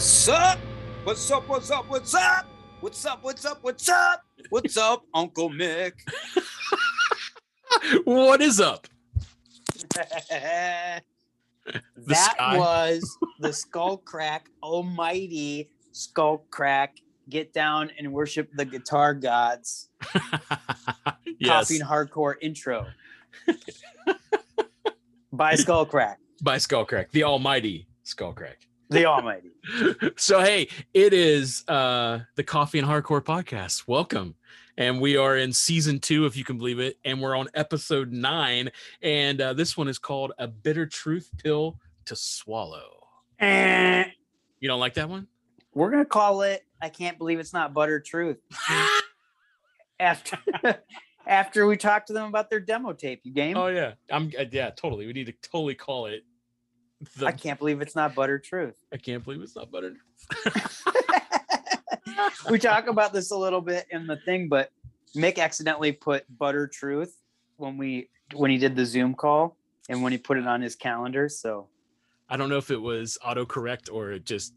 What's up? What's up? What's up? What's up? What's up? What's up? What's up? What's up, Uncle Mick? what is up? that sky. was the Skull Crack Almighty Skull Crack. Get down and worship the guitar gods. yes, hardcore intro by Skull Crack, by Skullcrack, the almighty Skullcrack. The Almighty. so hey, it is uh the Coffee and Hardcore podcast. Welcome. And we are in season two, if you can believe it, and we're on episode nine. And uh, this one is called "A Bitter Truth Pill to Swallow." Eh, You don't like that one? We're gonna call it. I can't believe it's not butter truth. After after we talk to them about their demo tape, you game. Oh yeah, I'm uh, yeah, totally. We need to totally call it. The, I can't believe it's not butter truth. I can't believe it's not butter. we talk about this a little bit in the thing, but Mick accidentally put butter truth when we when he did the Zoom call and when he put it on his calendar. So I don't know if it was autocorrect or it just,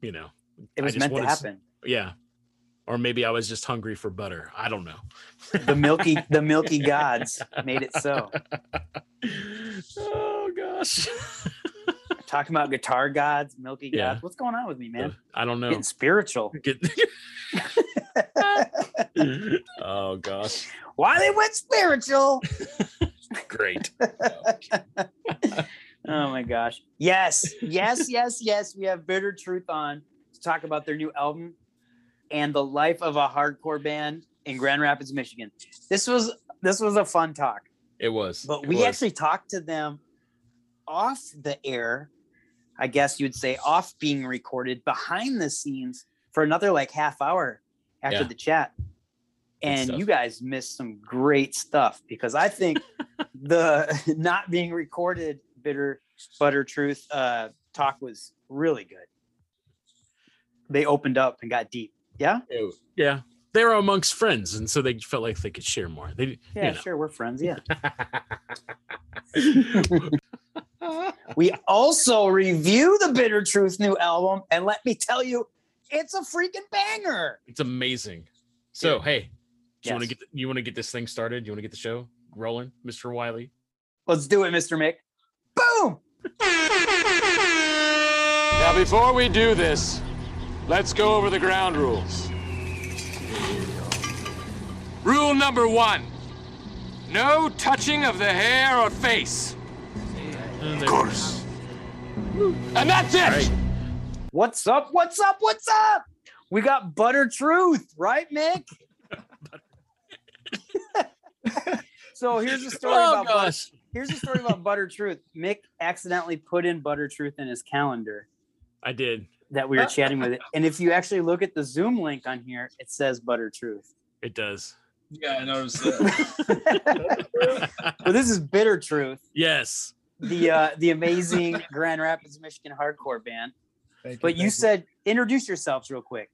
you know, it was meant to happen. yeah. Or maybe I was just hungry for butter. I don't know. The milky the milky gods made it so. oh gosh. Talking about guitar gods, milky Yeah. gods. What's going on with me, man? I don't know. Getting spiritual. Get- oh gosh. Why they went spiritual? Great. Oh my gosh. Yes, yes, yes, yes. We have Bitter Truth on to talk about their new album and the life of a hardcore band in Grand Rapids, Michigan. This was this was a fun talk, It was. but It we was. actually talked to them off the air. I guess you'd say off being recorded behind the scenes for another like half hour after Yeah. the chat. And you guys missed some great stuff because I think the not being recorded bitter butter truth uh talk was really good. They opened up and got deep. Yeah? It- yeah. They were amongst friends, and so they felt like they could share more. They Yeah, you know. sure. We're friends. Yeah. We also review the Bitter Truth new album, and let me tell you, it's a freaking banger. It's amazing. So Yeah. hey, do you want to get you want to get this thing started? You want to get the show rolling, Mr. Wiley? Let's do it, Mr. Mick. Boom! Now, before we do this, let's go over the ground rules. Rule number one no touching of the hair or face. Of course. And that's it! Right. What's up? What's up? What's up? We got Butter Truth, right, Mick? so here's the story Oh about Butter, here's the story about Butter Truth. Mick accidentally put in Butter Truth in his calendar I did. that we were chatting with it. And if you actually look at the Zoom link on here, it says Butter Truth. It does. Yeah, I noticed that. Well, this is Bitter Truth, yes. The uh, the amazing Grand Rapids, Michigan hardcore band. Thank But you thank said introduce yourselves real quick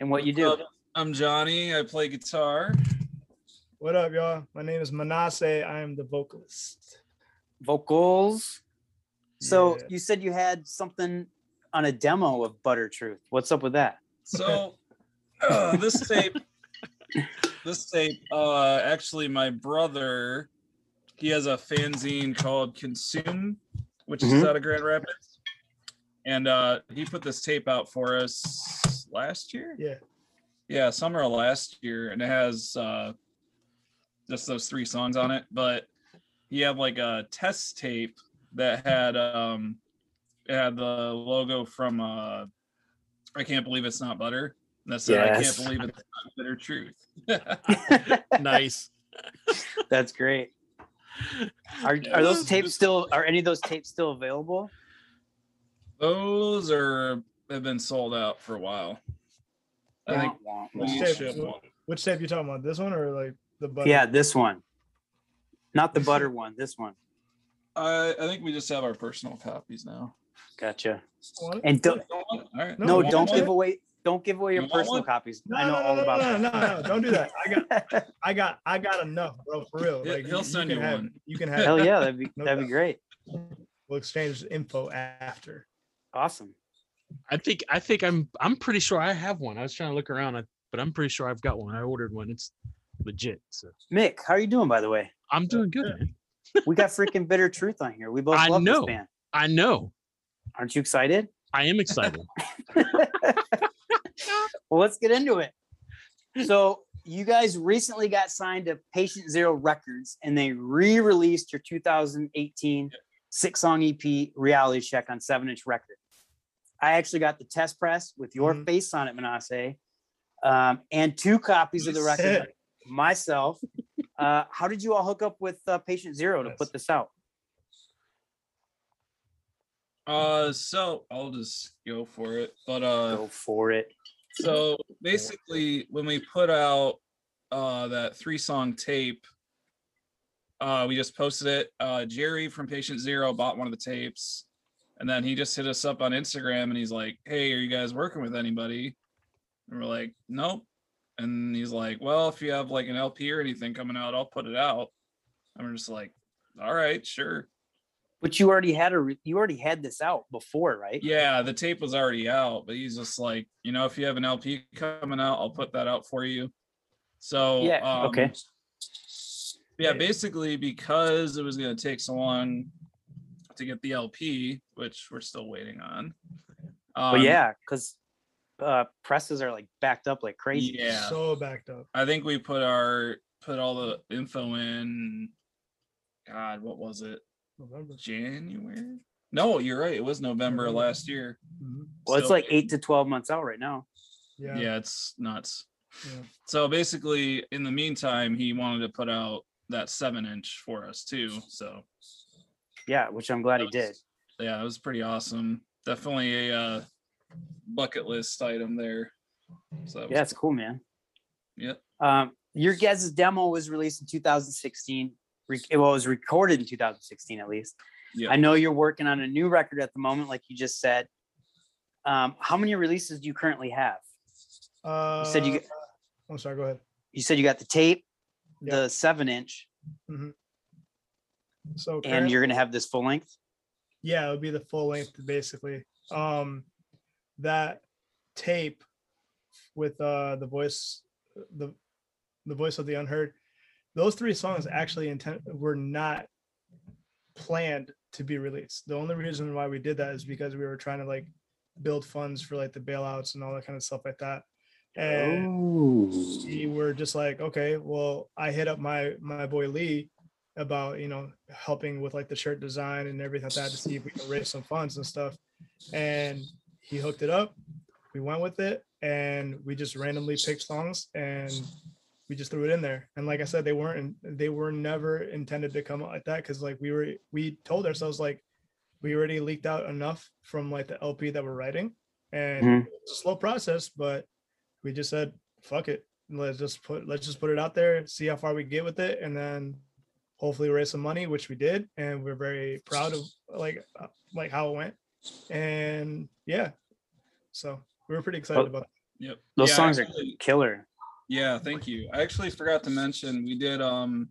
and what you do. Up? I'm Johnny. I play guitar. What up, y'all? My name is Manasseh. I am the vocalist. Vocals. So Yeah. you said you had something on a demo of Butter Truth. What's up with that? So uh, this tape, this tape, uh, actually, my brother, he has a fanzine called Consume, which is Mhm. out of Grand Rapids, and uh, he put this tape out for us last year. Yeah. Yeah, summer of last year, and it has uh, just those three songs on it. But he had like a test tape that had um, it had the logo from uh, I can't believe it's not butter. And that said, I can't believe it's not bitter truth. nice. That's great. Are are those tapes still? Are any of those tapes still available? Those are have been sold out for a while. I think Wah, wah, we Which tape? Which tape you talking about? This one or like the butter? Yeah, this one. Not the butter one. This one. I, I think we just have our personal copies now. Gotcha. One? And don't All right. No, no, don't give one? away. Don't give away your You personal one? copies. No, I know no, no, all no, about no, that. no, no, don't do that. I got, I got, I got enough, bro. For real. He'll- Like he'll send can you have, one. You can have. Hell yeah, that'd be No that'd be great. We'll exchange info after. Awesome. I think I think I'm I'm pretty sure I have one. I was trying to look around, but I'm pretty sure I've got one. I ordered one. It's legit. So Mick, how are you doing by the way? I'm doing good, man. We got freaking bitter truth on here. We both I love know. this band. I know. Aren't you excited? I am excited. Well, let's get into it. So, you guys recently got signed to Patient Zero Records and they re released your 2018 six song EP Reality Check on seven inch record. I actually got the test press with your Mhm. face on it, Manasseh, um, and two copies of the record myself. Uh, how did you all hook up with uh, Patient Zero to Yes. put this out? Uh, so I'll just go for it. But uh, Go for it. So basically, when we put out uh that three song tape, uh, we just posted it. Uh, Jerry from Patient Zero bought one of the tapes, and then he just hit us up on Instagram, and he's like, "Hey, are you guys working with anybody?" And we're like, "Nope." And he's like, "Well, if you have like an LP or anything coming out, I'll put it out." And we're just like, "All right, sure." But you already had a re- you already had this out before, right? Yeah, the tape was already out, but he's just like, you know, if you have an LP coming out, I'll put that out for you. So Yeah, um, okay. Yeah, basically because it was gonna take so long to get the LP, which we're still waiting on. But um, yeah, because uh, presses are like backed up like crazy. yeah. So backed up. I think we put our put all the info in. God, what was it? November. January? No, you're right. It was November of November. last year. Mhm. Well, it's So- like eight to twelve months out right now. Yeah. yeah, it's nuts. Yeah. So basically, in the meantime, he wanted to put out that seven inch for us too. So Yeah, which I'm glad he did. yeah, it was pretty awesome. Definitely a uh, bucket list item there. So that was Yeah, it's cool, man. Yep. Um, your guys' demo was released in 2016. Re- well, it was recorded in 2016 at least. Yeah. I know you're working on a new record at the moment, like you just said. Um, how many releases do you currently have? Uh, You said you get- I'm sorry. Go ahead. You said you got the tape, Yeah. the seven inch, So and you're gonna have this full length. yeah, it would be the full length basically. Um, that tape with uh the voice, the the voice of the unheard. Those three songs actually intent were not planned to be released. The only reason why we did that is because we were trying to like build funds for like the bailouts and all that kind of stuff like that. And Oh. we were just like, okay, well, I hit up my my boy Lee about you know helping with like the shirt design and everything like that to see if we can raise some funds and stuff. And he hooked it up. We went with it, and we just randomly picked songs and we just threw it in there. And like I said, they weren't they were never intended to come out like that because like we were we told ourselves like we already leaked out enough from like the LP that we're writing, and Mhm. it's a slow process, but we just said fuck it let's just put let's just put it out there see how far we get with it and then hopefully raise some money which we did and we're very proud of like uh, like how it went and yeah so we were pretty excited Well, about It. Yep. Those Yeah, songs are killer. Yeah, thank you. I actually forgot to mention we did um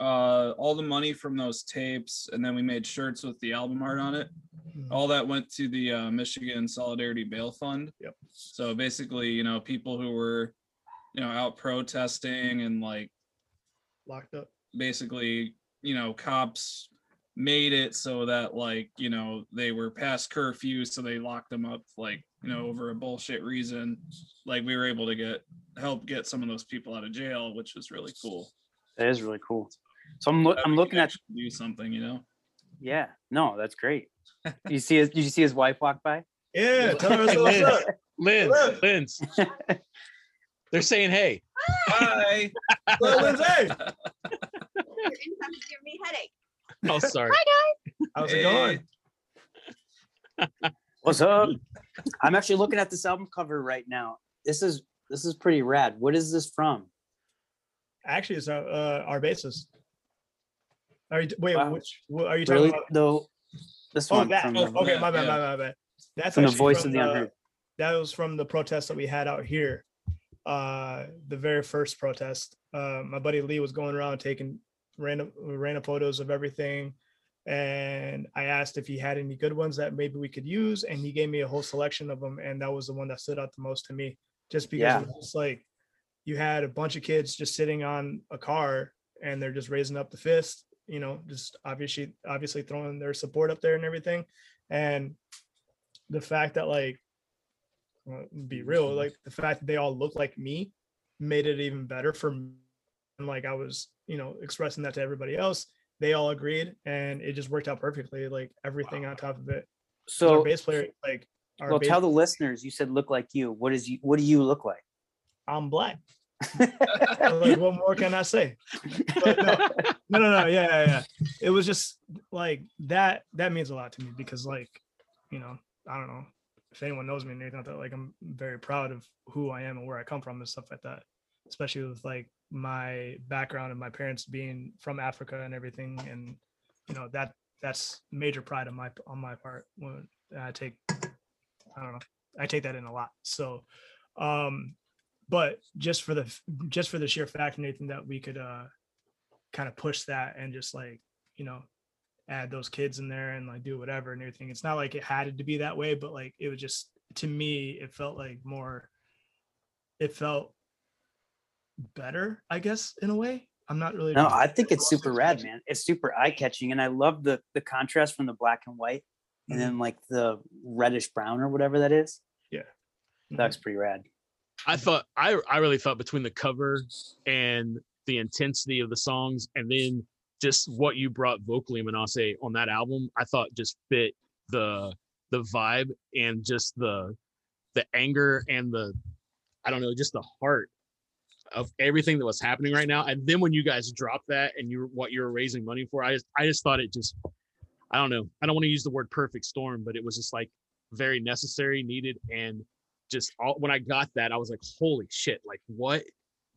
uh all the money from those tapes and then we made shirts with the album art on it Mhm. all that went to the uh, michigan solidarity bail fund Yep. so basically you know people who were you know out protesting and like locked up. basically you know cops made it so that like you know they were past curfew so they locked them up like you know over a bullshit reason like we were able to get help get some of those people out of jail which was really cool That is really cool. So I'm look, That I'm looking at actually do something you know yeah. No, that's great. you see his did you see his wife walk by? Yeah, tell her Hey, what's Liz. up. Lynn, Look. They're saying hey. hi Well, Lindsay, Your income is giving me a headache. Oh, sorry. Hi guys. How's it going? What's up? I'm actually looking at this album cover right now. This is this is pretty rad. What is this from? Actually, it's our, uh, our basis. Are you wait? Wow. Which what are you talking Really? about? No, this Oh, one that. from, Oh, the, okay, my bad, my bad, my bad. That's from the voice from of the unheard. that was from the protest that we had out here. Uh, the very first protest. Uh, my buddy Lee was going around taking random random photos of everything, and I asked if he had any good ones that maybe we could use, and he gave me a whole selection of them, and that was the one that stood out the most to me, just because Yeah. it was like you had a bunch of kids just sitting on a car and they're just raising up the fist, you know, just obviously obviously throwing their support up there and everything, and the fact that like be real like the fact that they all look like me made it even better for me. And like i was you know expressing that to everybody else they all agreed and it just worked out perfectly like everything on top of it. 'Cause our So bass player like our well tell the listeners you said look like you. What is you what do you look like? i'm black. Like what more can i say? But no, no no no yeah, yeah yeah. It was just like that that means a lot to me because like you know i don't know. If anyone knows me and anything like that like i'm very proud of who i am and where i come from and stuff like that especially with like my background and my parents being from africa and everything. And you know that that's major pride on my on my part when i take i don't know i take that in a lot. So um but just for the just for the sheer fact nathan that we could uh kind of push that and just like you know add those kids in there and like do whatever and everything. It's not like it had to be that way but like it was just to me it felt like more it felt better i guess in a way i'm not really No, I think it's super rad, man. It's super eye catching, and I love the the contrast from the black and white, and Mhm. then like the reddish brown or whatever that is. Mhm. That's pretty rad. I thought I I really thought between the cover and the intensity of the songs and then just what you brought vocally Manasseh on that album, I thought just fit the the vibe and just the the anger and the I don't know, just the heart of everything that was happening right now. And then when you guys dropped that and you what you were raising money for, I just I just thought it just I don't know. I don't want to use the word perfect storm, but it was just like very necessary, needed, and just all when I got that, I was like, holy shit, like what?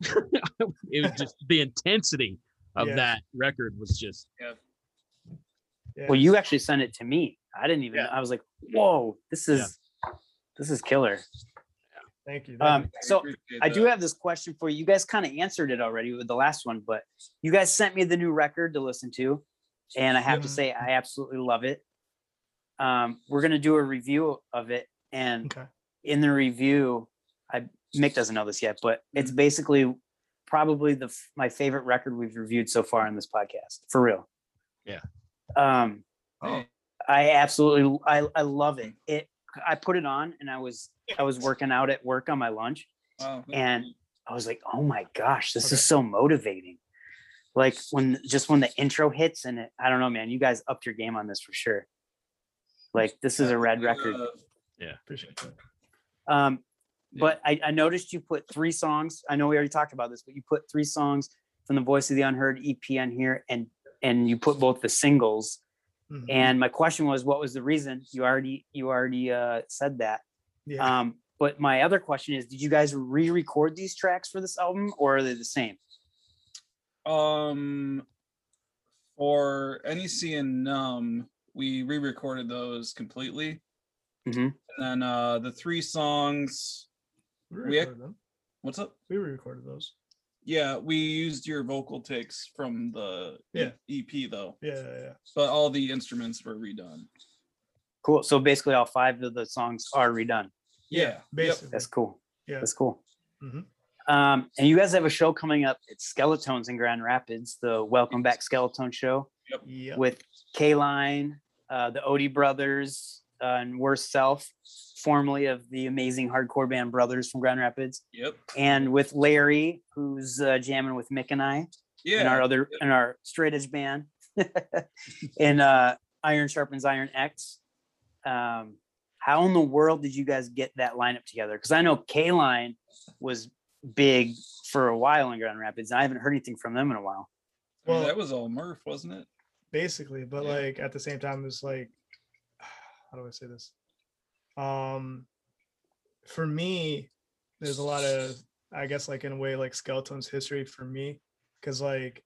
it was just the intensity of Yeah. that record was just yeah. Well, you actually sent it to me. I didn't even. Yeah. I was like, whoa, this is this is killer. Thank you thank Um, you. so appreciate I do have this question for you. You guys kind of answered it already with the last one, but you guys sent me the new record to listen to, and I have to Mhm. say I absolutely love it. Um, we're gonna do a review of it, and okay in the review, I Mick doesn't know this yet, but it's basically probably the my favorite record we've reviewed so far in this podcast, for real. Yeah. Um, Hey, I absolutely I I love it. It I put it on and I was I was working out at work on my lunch wow. and I was like, "Oh my gosh, this Okay. is so motivating." Like when just when the intro hits and it, I don't know, man, you guys upped your game on this for sure. Like this is a red record. Uh, appreciate that Um, Yeah. but I, I noticed you put three songs. I know we already talked about this, but you put three songs from the Voice of the Unheard EP on here, and and you put both the singles. Mhm. And my question was, what was the reason? You already you already uh, said that. Yeah Um, but my other question is, did you guys re-record these tracks for this album, or are they the same? Um, for NEC and Numb, we re-recorded those completely, Mhm. and then uh the three songs. we we ac- recorded them What's up? we re recorded those Yeah, we used your vocal takes from the Yeah. EP though, Yeah, yeah, yeah. but all the instruments were redone. Cool. So basically, all five of the songs are redone. Yeah, basically. That's cool. Yeah. That's cool. Mhm. Um, and you guys have a show coming up at Skeletones in Grand Rapids, the Welcome Back Skeleton Show Yeah. with K Line, uh, the Odie Brothers, uh, and Worst Self, formerly of the amazing hardcore band Brothers from Grand Rapids, Yep. and with Larry, who's uh, jamming with Mick and I, Yeah. and our other, and our straight edge band, and uh, Iron Sharpens Iron X. Um, how in the world did you guys get that lineup together? Because I know K Line was big for a while in Grand Rapids. And I haven't heard anything from them in a while. Well- that was all Murph, wasn't it? basically but Yeah. like at the same time it's like how do i say this um for me there's a lot of i guess like in a way like skeletons history for me because like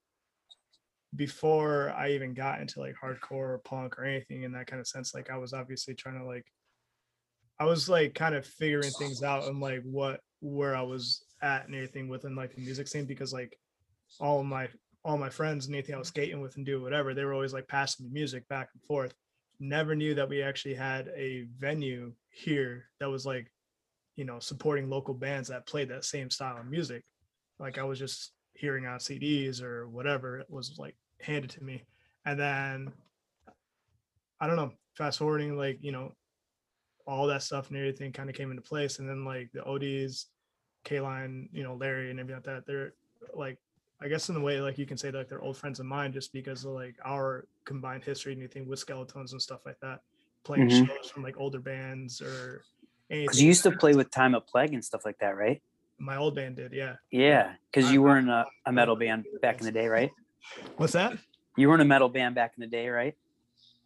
before i even got into like hardcore or punk or anything in that kind of sense like i was obviously trying to like i was like kind of figuring things out and like what where i was at and everything within like the music scene because like all my all my friends and anything I was skating with and do whatever, they were always like passing me music back and forth. Never knew that we actually had a venue here that was like, you know, supporting local bands that played that same style of music. Like I was just hearing on CDs or whatever it was like handed to me. And then I don't know, fast forwarding, like, you know, all that stuff and everything kind of came into place. And then like the ODs, K Line, you know, Larry and everything like that, they're like I guess in a way, like you can say like they're old friends of mine just because of like our combined history and anything with skeletons and stuff like that. Playing Mhm. shows from like older bands or. Because you used to play with Time of Plague and stuff like that, right? my old band did, yeah. Yeah. Because you were in a, a metal band back in the day, right? What's that? You were in a metal band back in the day, right?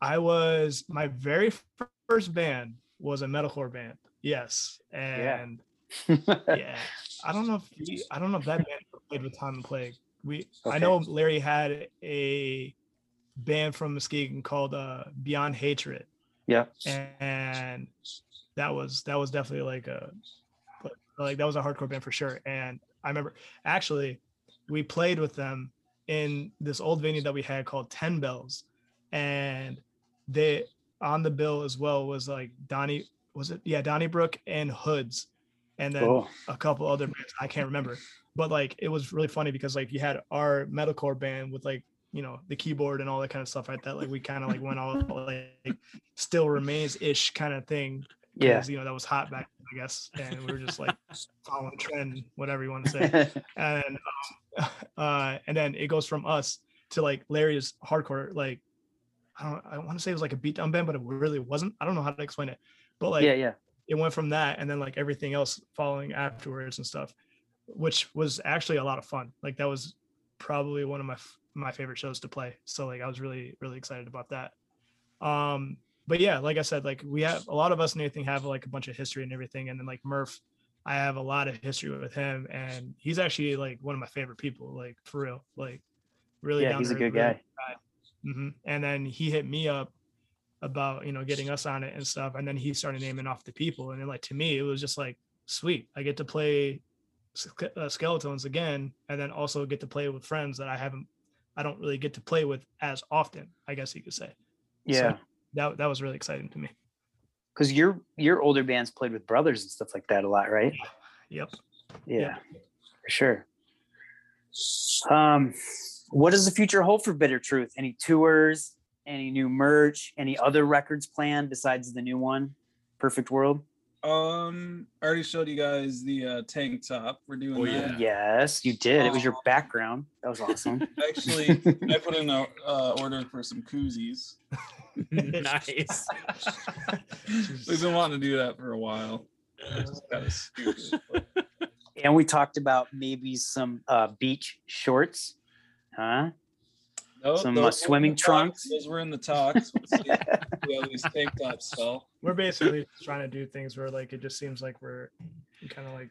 I was my very first band was a metalcore band. Yes. And yeah, I don't know if we, I don't know if that band played with Time and Plague. We I know Larry had a band from Muskegon called uh Beyond Hatred. yeah. and that was that was definitely like a like that was a hardcore band for sure and i remember actually we played with them in this old venue that we had called 10 bells and they on the bill as well was like donnie was it yeah donnybrook and hoods and then Cool. a couple other bands i can't remember but like it was really funny because like you had our metalcore band with like you know the keyboard and all that kind of stuff like that like we kind of like went all like still remains ish kind of thing Yeah. you know that was hot back then, i guess and we were just like following trend whatever you want to say and um, uh and then it goes from us to like larry's hardcore like i don't i want to say it was like a beatdown band but it really wasn't. I don't know how to explain it but like yeah, yeah. it went from that and then like everything else following afterwards and stuff which was actually a lot of fun. Like that was probably one of my my favorite shows to play. So like i was really really excited about that. Um but yeah like i said like we have a lot of us and everything have like a bunch of history and everything. And then like murph i have a lot of history with him. And he's actually like one of my favorite people like for real. Like really Yeah, down he's a good guy. Hmm And then he hit me up about you know getting us on it and stuff, and then he started naming off the people, and then like to me it was just like sweet. I get to play uh, skeletons again, and then also get to play with friends that I haven't, I don't really get to play with as often. I guess you could say. Yeah. That that was really exciting to me. Because your your older bands played with brothers and stuff like that a lot, right? Yep. Yeah, for sure. Um, what does the future hold for Bitter Truth? Any tours? Any new merch? Any other records planned besides the new one, Perfect World? Um, I already showed you guys the uh, tank top. We're doing Oh, that. yeah. Yes, you did. It was your background. That was awesome. Actually, I put in a uh, order for some koozies. nice. We've been wanting to do that for a while. It's kind of stupid. but- and we talked about maybe some uh, beach shorts, huh? No, Some, those uh, swimming the talks. trunks. Those were in the talks. We'll see see how these tank tops sell. We're basically trying to do things where like it just seems like we're kind of like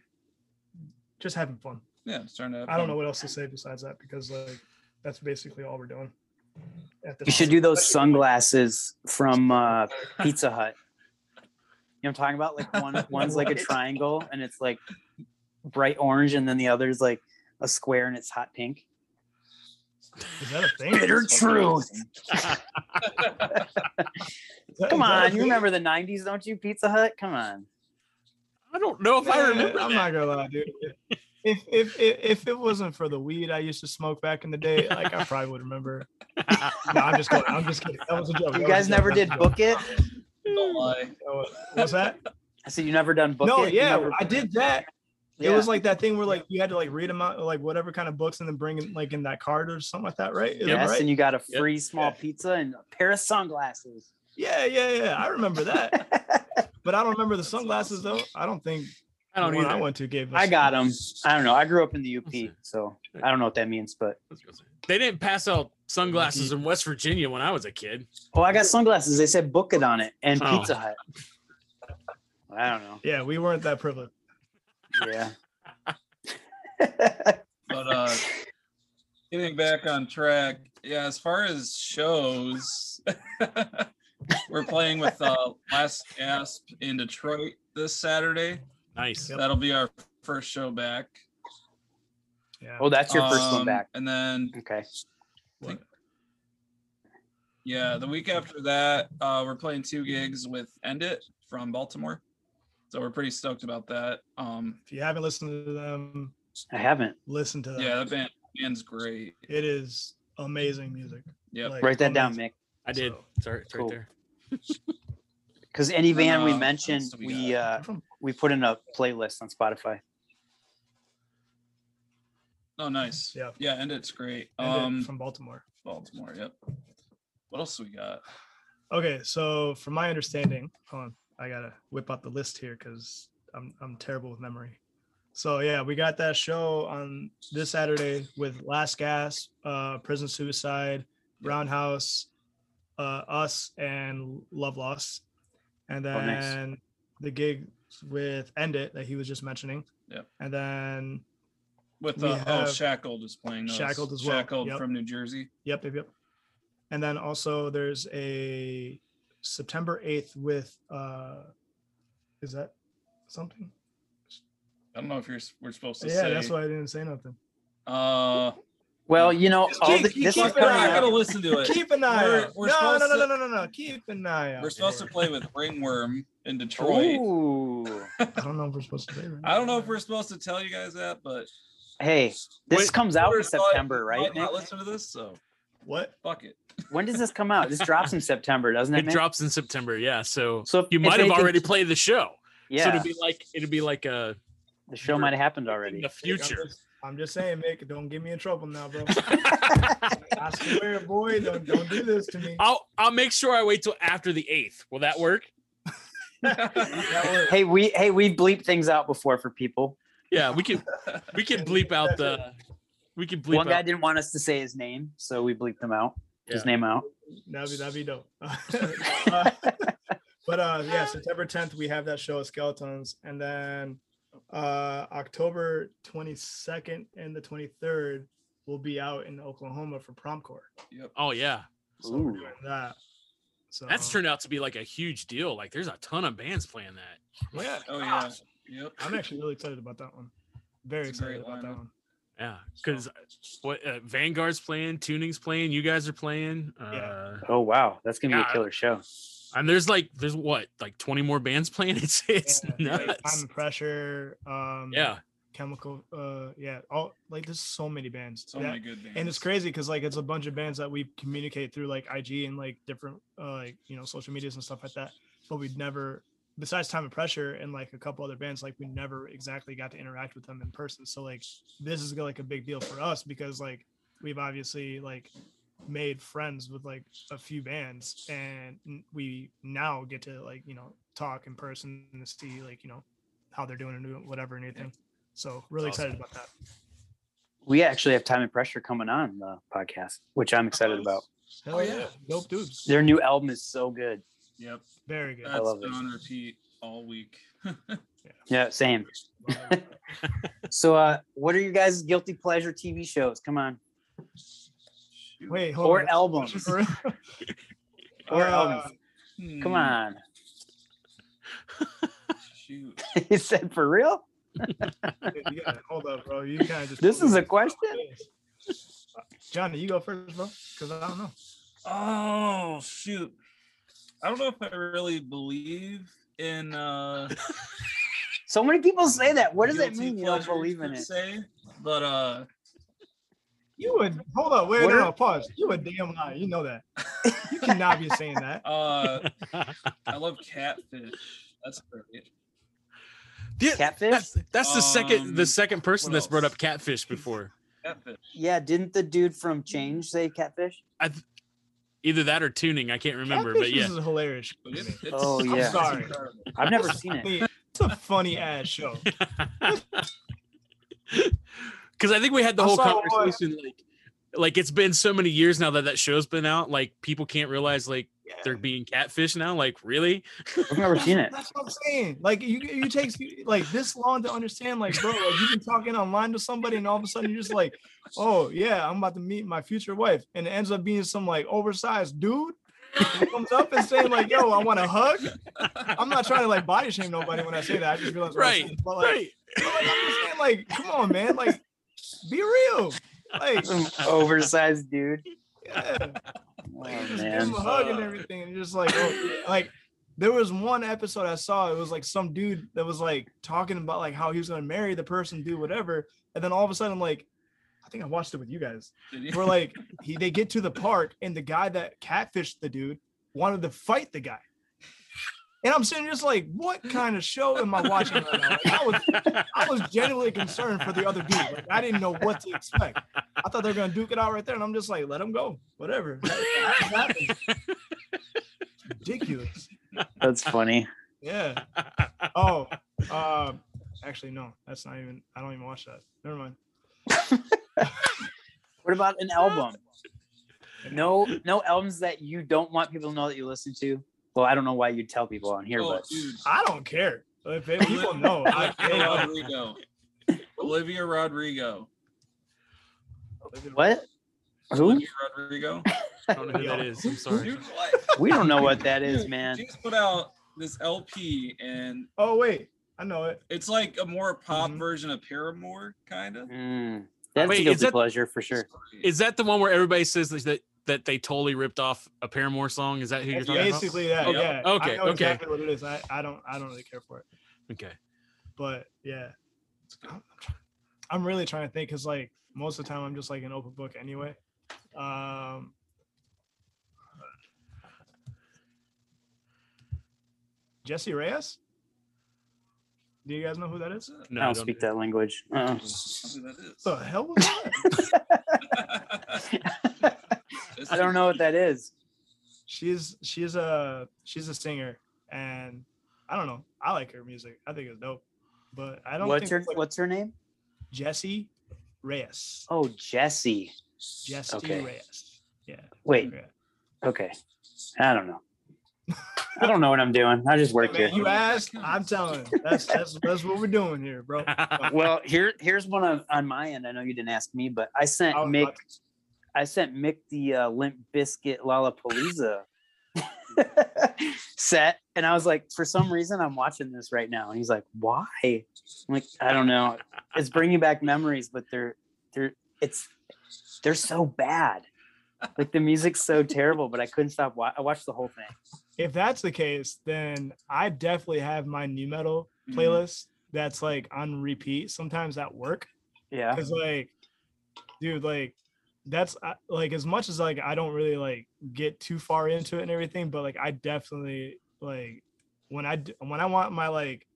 just having fun. Yeah, it's starting to. have I don't know what else to say besides that because like that's basically all we're doing. at You should do those sunglasses from uh, Pizza Hut. You know what I'm talking about? Like one one's like a triangle and it's like bright orange, and then the other's like a square and it's hot pink. Is that a thing? Bitter That's truth. awesome. Is that- Come is that a on, you remember the '90s, don't you? Pizza Hut. Come on. I don't know if I remember. I'm not gonna lie, dude. If, if if if it wasn't for the weed I used to smoke back in the day, like I probably would remember. No, I'm just kidding. I'm just kidding. That was a joke. You That guys never did book it. Don't lie. What's that? I said you never done book no, it. You yeah, I did that. It was like that thing where like you had to like read them out, like whatever kind of books, and then bring in like in that card or something like that, right? Is that yes, right? and you got a Yep. free small Yeah. pizza and a pair of sunglasses. Yeah, yeah, yeah. I remember that, but I don't remember the sunglasses though. I don't think I don't the one I went to gave. I got them. I don't know. I grew up in the UP, so I don't know what that means, but They didn't pass out sunglasses mm-hmm. in West Virginia when I was a kid. oh, I got sunglasses. They said book it on it and Oh. Pizza Hut. I don't know. Yeah, we weren't that privileged. Yeah. But uh getting back on track, yeah, as far as shows, we're playing with uh Last Gasp in Detroit this Saturday. Nice. Yep. That'll be our first show back. Yeah. oh, that's your first one Um, back. And then Okay. think- yeah, the week after that, uh we're playing two gigs with End It from Baltimore. So we're pretty stoked about that. Um If you haven't listened to them, I haven't. listened to them. yeah, that band band's great. It is amazing music. Yeah, Like, Write that down. Mick. I did. So, It's, right, it's right there. Because any And band we uh, what mentioned, we we uh from we put in a playlist on Spotify. Oh nice. Yeah. Yeah, and it's great. and it- Um from Baltimore. Baltimore, yep. What else we got? Okay, so from my understanding, hold on, I gotta whip out the list here because I'm I'm terrible with memory. So yeah, we got that show on this Saturday with Last Gasp, uh, Prison Suicide, Roundhouse, uh, us, and Love Lost, and Oh, then nice. the gig with End It that he was just mentioning. Yep. And then With We uh, oh Shackled is playing those. Shackled as well, Shackled yep. from New Jersey. Yep, yep, yep. And then also there's a September 8th with uh is that something? I don't know if you're we're supposed to Yeah, say. that's why I didn't say nothing. Uh, Well, you know, Just all keep- the, keep- this keep is it we're coming not out. out. gonna listen to it. Keep an eye We're- we're no, no, supposed no, no, to- no, no, no. Keep an eye out. We're supposed to play with Ringworm in Detroit. Ooh. I don't know if we're supposed to say that. I don't know if we're supposed to tell you guys that, but Hey, this Wait, comes out in viewers might- September, right? Not listen to this, so what? fuck it. When does this come out? This drops in September, doesn't it? It Nick? drops in September. Yeah. So, So if- you might have anything- already played the show. Yeah. So it'd be like it'd be like a the show might have happened in already. the I'm future. just, I'm just saying, Mick, don't get me in trouble now, bro. I swear, boy, don't don't do this to me. I'll I'll make sure I wait till after the eighth. Will that work? That works. hey, we hey we bleep things out before for people. Yeah, we can we can bleep out the we can bleep One guy didn't want us to say his name, so we bleeped him out. His name out. That'd be that'd be dope. Uh, but uh yeah, September 10th we have that show at Skeletons, and then uh October 22nd and the 23rd we'll be out in Oklahoma for Promcore. Yep. Oh yeah, So we're Ooh. doing that. So that's turned out to be like a huge deal. Like there's a ton of bands playing that. Yeah, Oh yeah. Yep. I'm actually really excited about that one. Very It's excited about that one. Yeah, because what uh, Vanguard's playing, Tuning's playing, you guys are playing. Uh, Yeah. Oh wow, that's gonna be a killer show. And there's like there's what like 20 more bands playing. It's it's Yeah, like nuts. Time and pressure. Um, Yeah, chemical. Uh, yeah. All like there's so many bands. So that- many good bands. and it's crazy because like it's a bunch of bands that we communicate through like IG and like different uh, like you know social medias and stuff like that. But we'd never, besides Time and Pressure and like a couple other bands, like we never exactly got to interact with them in person. So like this is like a big deal for us because like we've obviously like made friends with like a few bands and we now get to like you know talk in person and see like you know how they're doing and whatever and anything. So really Awesome. excited about that. We actually have time and pressure coming on the podcast, which I'm excited about. Hell oh, yeah. yeah, dope dudes. Their new album is so good. Yep. Very good. That's love been it. on repeat all week. Yeah, yeah. same. So, uh, what are you guys' guilty pleasure TV shows? Come on, Wait, hold or on. albums, or Uh, albums. Come Hmm, on. Shoot. he said, "For real." you gotta, hold up, bro. You kind of just. This is a question? Johnny, you go first, bro, because I don't know. Oh shoot. I don't know if I really believe in uh So many people say that. What does that mean? You don't believe in it? se, but uh You would hold up, wait, What no, no, pause. You a damn liar. You know that. You cannot be saying that. uh I love catfish. That's great. Yeah, Catfish? that's that's the second the Um, second person what that's brought up catfish before. Catfish. Yeah, didn't the dude from Change say catfish? I th- either that or tuning. I can't remember, but Catfish yeah. is hilarious. But it's- Oh, it's yeah. Sorry. I've never seen it. It's a funny ass show. Because I think we had the I whole saw one- conversation like like it's been so many years now that that show's been out. Like people can't realize like they're being catfish now. Like really? I've never seen it. That's what I'm saying. Like you, you takes like this long to understand. Like, bro, like you've been talking online to somebody, and all of a sudden you're just like, oh yeah, I'm about to meet my future wife, and it ends up being some like oversized dude who comes up and saying like, yo, I want a hug. I'm not trying to like body shame nobody when I say that. I just realized what I'm Right. But, like, right. but, like, I'm just saying, like, come on, man, like, be real. Like, Some oversized dude. yeah. Oh, Like, just give man. him a hug and everything, and just like, oh, like there was one episode I saw. It was like some dude that was like talking about like how he was gonna marry the person, do whatever, and then all of a sudden, like, I think I watched it with you guys. Where like he they get to the park, and the guy that catfished the dude wanted to fight the guy. And I'm sitting just like, what kind of show am I watching right now? Like, I was I was genuinely concerned for the other dude. Like, I didn't know what to expect. I thought they were gonna duke it out right there, and I'm just like, let them go, whatever. That- that happens. It's ridiculous. That's funny. Yeah. Oh, uh, actually, no, that's not even. I don't even watch that. Never mind. What about an album? No, no albums that you don't want people to know that you listen to. Well, I don't know why you'd tell people on here, Oh, but dude. I don't care. If it- people know, I, they Olivia know. Rodrigo. Olivia Rodrigo. what? Who? Olivia Rodrigo. I don't know who that is. I'm sorry. Dude, what? We don't know what that is, man. She just put out this LP and Oh wait, I know it. it's like a more pop Mhm. version of Paramore, kind of. Mm, that's Wait, a guilty that- pleasure for sure. Is that the one where everybody says that that they totally ripped off a Paramore song? Is that who you're It's talking basically that. Okay. Yeah. Okay, I know okay. exactly what it is. I, I don't I don't really care for it. Okay. But yeah, I'm, really trying to think because like most of the time I'm just like an open book anyway. Um, Jessie Reyez. Do you guys know who that is? No, I don't speak that language. Uh-uh. I don't know who that The hell was that? is. I don't know what that is. she's she's a she's a singer, and I don't know. I like her music. I think it's dope. But I don't What's think her like, What's her name? Jessie Reyez. Oh, Jessie. Jessie okay. Reyez. Yeah. Wait. yeah. Okay. I don't know. I don't know what I'm doing. I just work here. Man, you asked, I'm telling you. That's that's that's what we're doing here, bro. Well, here here's one on, on my end. I know you didn't ask me, but I sent I Mick. about I sent Mick the uh, Limp Bizkit Lollapalooza set, and I was like, for some reason, I'm watching this right now, and he's like, why? I'm like, I don't know. It's bringing back memories, but they're they're it's they're so bad. Like the music's so terrible, but I couldn't stop. Wa- I watched the whole thing. if that's the case, then I definitely have my nu metal Mhm. playlist that's like on repeat sometimes at work. Yeah. Cause like, dude, like that's uh, like as much as like I don't really like get too far into it and everything, but like I definitely like when I when I want my like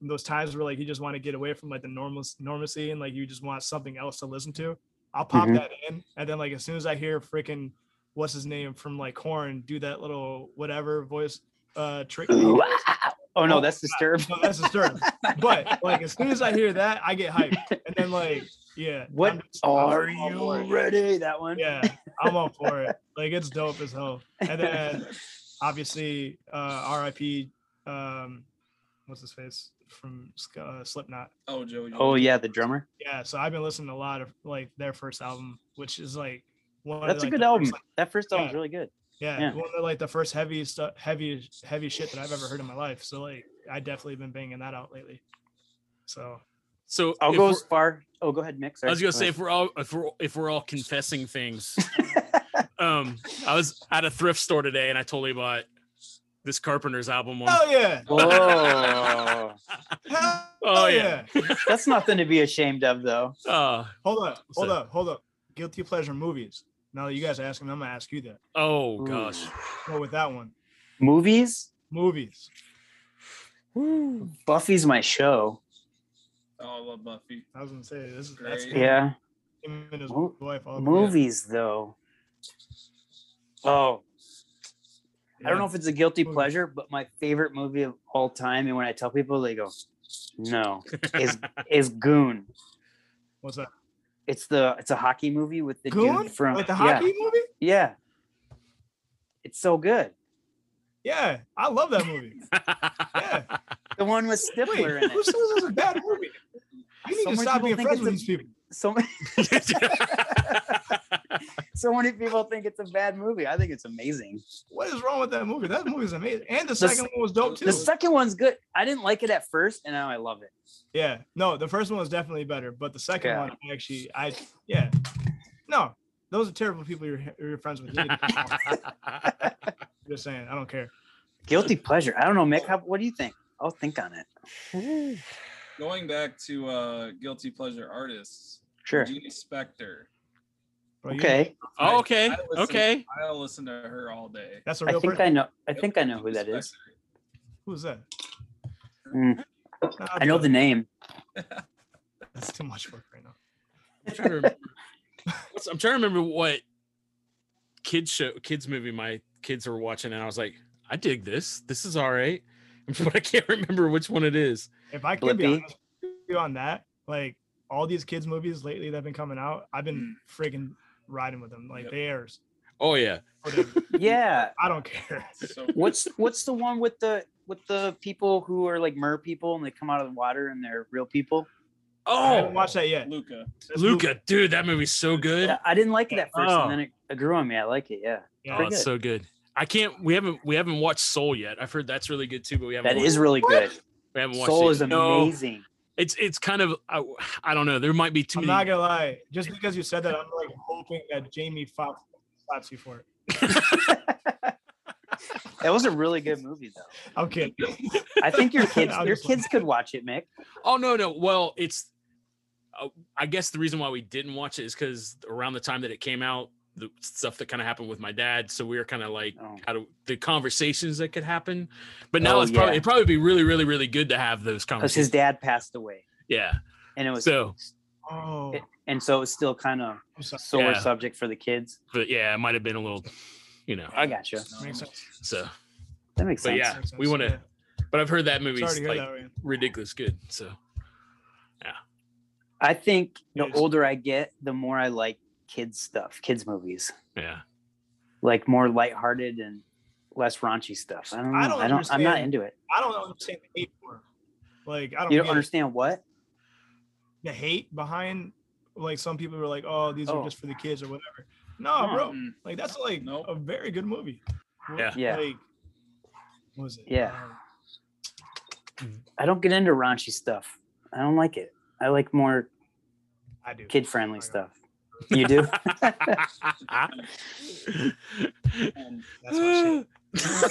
those times where like you just want to get away from like the normal normalcy and like you just want something else to listen to, I'll pop Mhm. that in, and then like as soon as I hear freaking what's his name from like Korn do that little whatever voice uh trick. Oh no, Oh, that's disturbed. No, that's disturbing. but like as soon as I hear that, I get hyped, and then like yeah, What just- are all for you it. ready? That one. Yeah, I'm all for it. Like it's dope as hell. And then obviously, uh RIP um what's his face from Sk- uh, Slipknot. Oh, Joey. Oh yeah, the drummer. Yeah, so I've been listening to a lot of like their first album, which is like one of That's the, a good album. first, like- That first album's Yeah. really good. yeah, Yeah. one of the, like the first heavy stuff, heavy, heavy shit that I've ever heard in my life. So like, I definitely been banging that out lately. So So I'll go as far. Oh, go ahead, Mick. I was gonna say if we're all if we're if we're all confessing things. um, I was at a thrift store today and I totally bought this Carpenter's album one. hell yeah. Whoa, Oh yeah. that's nothing to be ashamed of, though. Uh, Hold up, hold So- up, hold up. Guilty pleasure movies. Now that you guys are asking, I'm gonna ask you that. oh gosh. Go with that one. Movies. Movies. Buffy's my show. Oh, I love Buffy. I was gonna say this is that's Great. Yeah. him and his Mo- wife. all Movies, though. Oh, I don't know if it's a guilty pleasure, but my favorite movie of all time, and when I tell people, they go, "No," is is Goon. what's that. It's the it's a hockey movie with the Goon? dude from like the yeah, hockey movie? yeah. It's so good. Yeah, I love that movie. Yeah. The one with Wait, Stifler in who says this is a bad movie? You need So to many stop people being think friends it's with a- these people. So many, so many people think it's a bad movie. I think it's amazing. What is wrong with that movie? That movie is amazing. And the The second one was dope too. The second one's good. I didn't like it at first, and now I love it. Yeah, no, the first one was definitely better, but the second Yeah. one actually, I yeah, no, those are terrible people you're, you're friends with. You Just saying, I don't care. Guilty pleasure. I don't know, Mick. How, what do you think? I'll think on it. Going back to uh guilty pleasure artists, Sure. Gina Spektor. Bro, you- Okay. oh, okay. I listen- Okay. I'll listen to her all day. that's a I real I think person. I know. I think I know who that is. Who's that? Mm, I know the name. That's too much work right now. I'm trying to remember, I'm trying to remember what kids show kids movie my kids were watching, and I was like, I dig this. This is all right. But I can't remember which one it is. If I can be honest with you on that, like all these kids movies lately that have been coming out, I've been hmm. freaking riding with them. Like Yep. theirs. Oh yeah. Yeah. I don't care. So What's what's the one with the with the people who are like mer people and they come out of the water and they're real people? Oh! I haven't Oh, watched that yet. Luca. That's Luca, dude, that movie's so good. Yeah, I didn't like it at first, Oh. and then it, it grew on me. I like it. Yeah, Yeah. Oh, it's good. so good. I can't. We haven't. We haven't watched Soul yet. I've heard that's really good too, but we haven't. that watched, is really good. We haven't watched Soul it. is No, amazing. it's it's kind of. I, I don't know. There might be too I'm many. not gonna lie. Just because you said that, I'm like hoping that Jamie Foxx slaps you for it. That was a really good movie, though. I'm kidding. I think your kids your kids could watch it, Mick. Oh no, no. Well, it's. Uh, I guess the reason why we didn't watch it is because around the time that it came out, the stuff that kind of happened with my dad, so we were kind of like, Oh. how do the conversations that could happen? But now Oh, it's probably it'd probably be really, really, really good to have those Because conversations. his dad passed away, yeah. and it was So, Oh, and so it was still kind of I'm sore Yeah. subject for the kids. but yeah, it might have been a little, you know. I gotcha. Makes sense. So, That makes but sense. yeah, Makes we want to. yeah. But I've heard that movie's Sorry to hear like that, ridiculous good. So, yeah. I think the older I get, the more I like kids stuff, kids movies, yeah. like more lighthearted and less raunchy stuff. I don't know. I I don't don't. I'm not into it. I don't understand the hate for. it. Like I don't, You don't it. understand what? the hate behind. Like some people were like, "Oh, these are Oh. just for the kids or whatever." No, bro. Like that's like Nope. a very good movie. Yeah. Yeah. Like, was it? Yeah. Um, I don't get into raunchy stuff. I don't like it. I like more I do. kid friendly stuff. You do? That's my shit.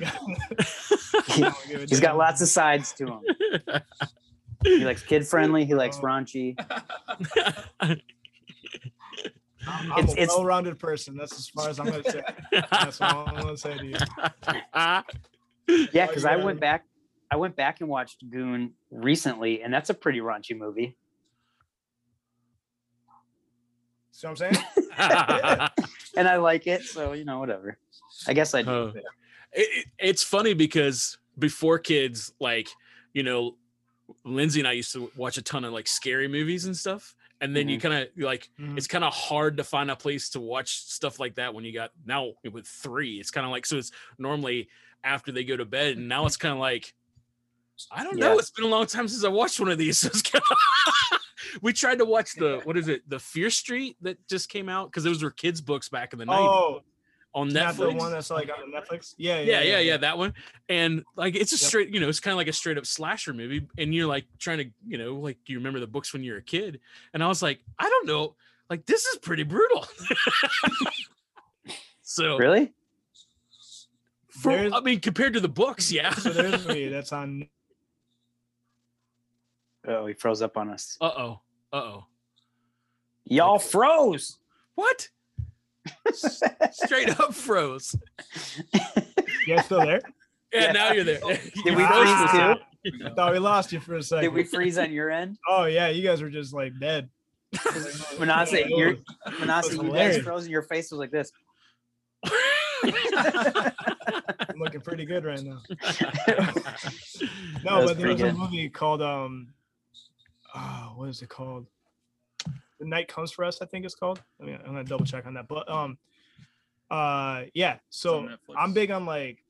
God. He's got lots of sides to him. He likes kid friendly. He likes raunchy. I'm, I'm It's- a it's- well-rounded person. That's as far as I'm gonna say. That's all I'm gonna say to you. Yeah, because I yeah. went back. I went back and watched Goon recently, and that's a pretty raunchy movie. See what I'm saying? And I like it, so you know, whatever. I guess I do. Uh, it, it- it's funny because before kids, like you know, Lindsay and I used to watch a ton of like scary movies and stuff, and then you kind of like Mhm. it's kind of hard to find a place to watch stuff like that when you got now with three. It's kind of like so it's normally after they go to bed, and now it's kind of like. I don't know. Yeah. It's been a long time since I watched one of these. So it's kinda- we tried to watch the what is it? The Fear Street that just came out because those were kids' books back in the nineties. Oh, on Not the Netflix. one that's like on Netflix. Yeah, yeah, yeah, yeah, that one. And like it's a Yep. straight, you know, it's kind of like a straight up slasher movie. And you're like trying to, you know, like you remember the books when you were a kid. And I was like, I don't know, like this is pretty brutal. so Really? for, I mean, compared to the books, yeah. So there's a movie that's on. Oh, he froze up on us. Uh oh. Uh oh. Y'all froze. What? S- Straight up froze. You guys still there? Yeah, Yeah. now you're there. Did we freeze too? I thought we lost you for a second. Did we freeze on your end? Oh yeah, you guys were just like dead. Manasseh, you're Manasseh, you guys hilarious. froze and your face was like this. I'm looking pretty good right now. That No, was but there pretty was a good. movie called um, oh, what is it called? The Night Comes for Us, I think it's called. I mean, I'm gonna double check on that. But um, uh, yeah. So. I'm big on like,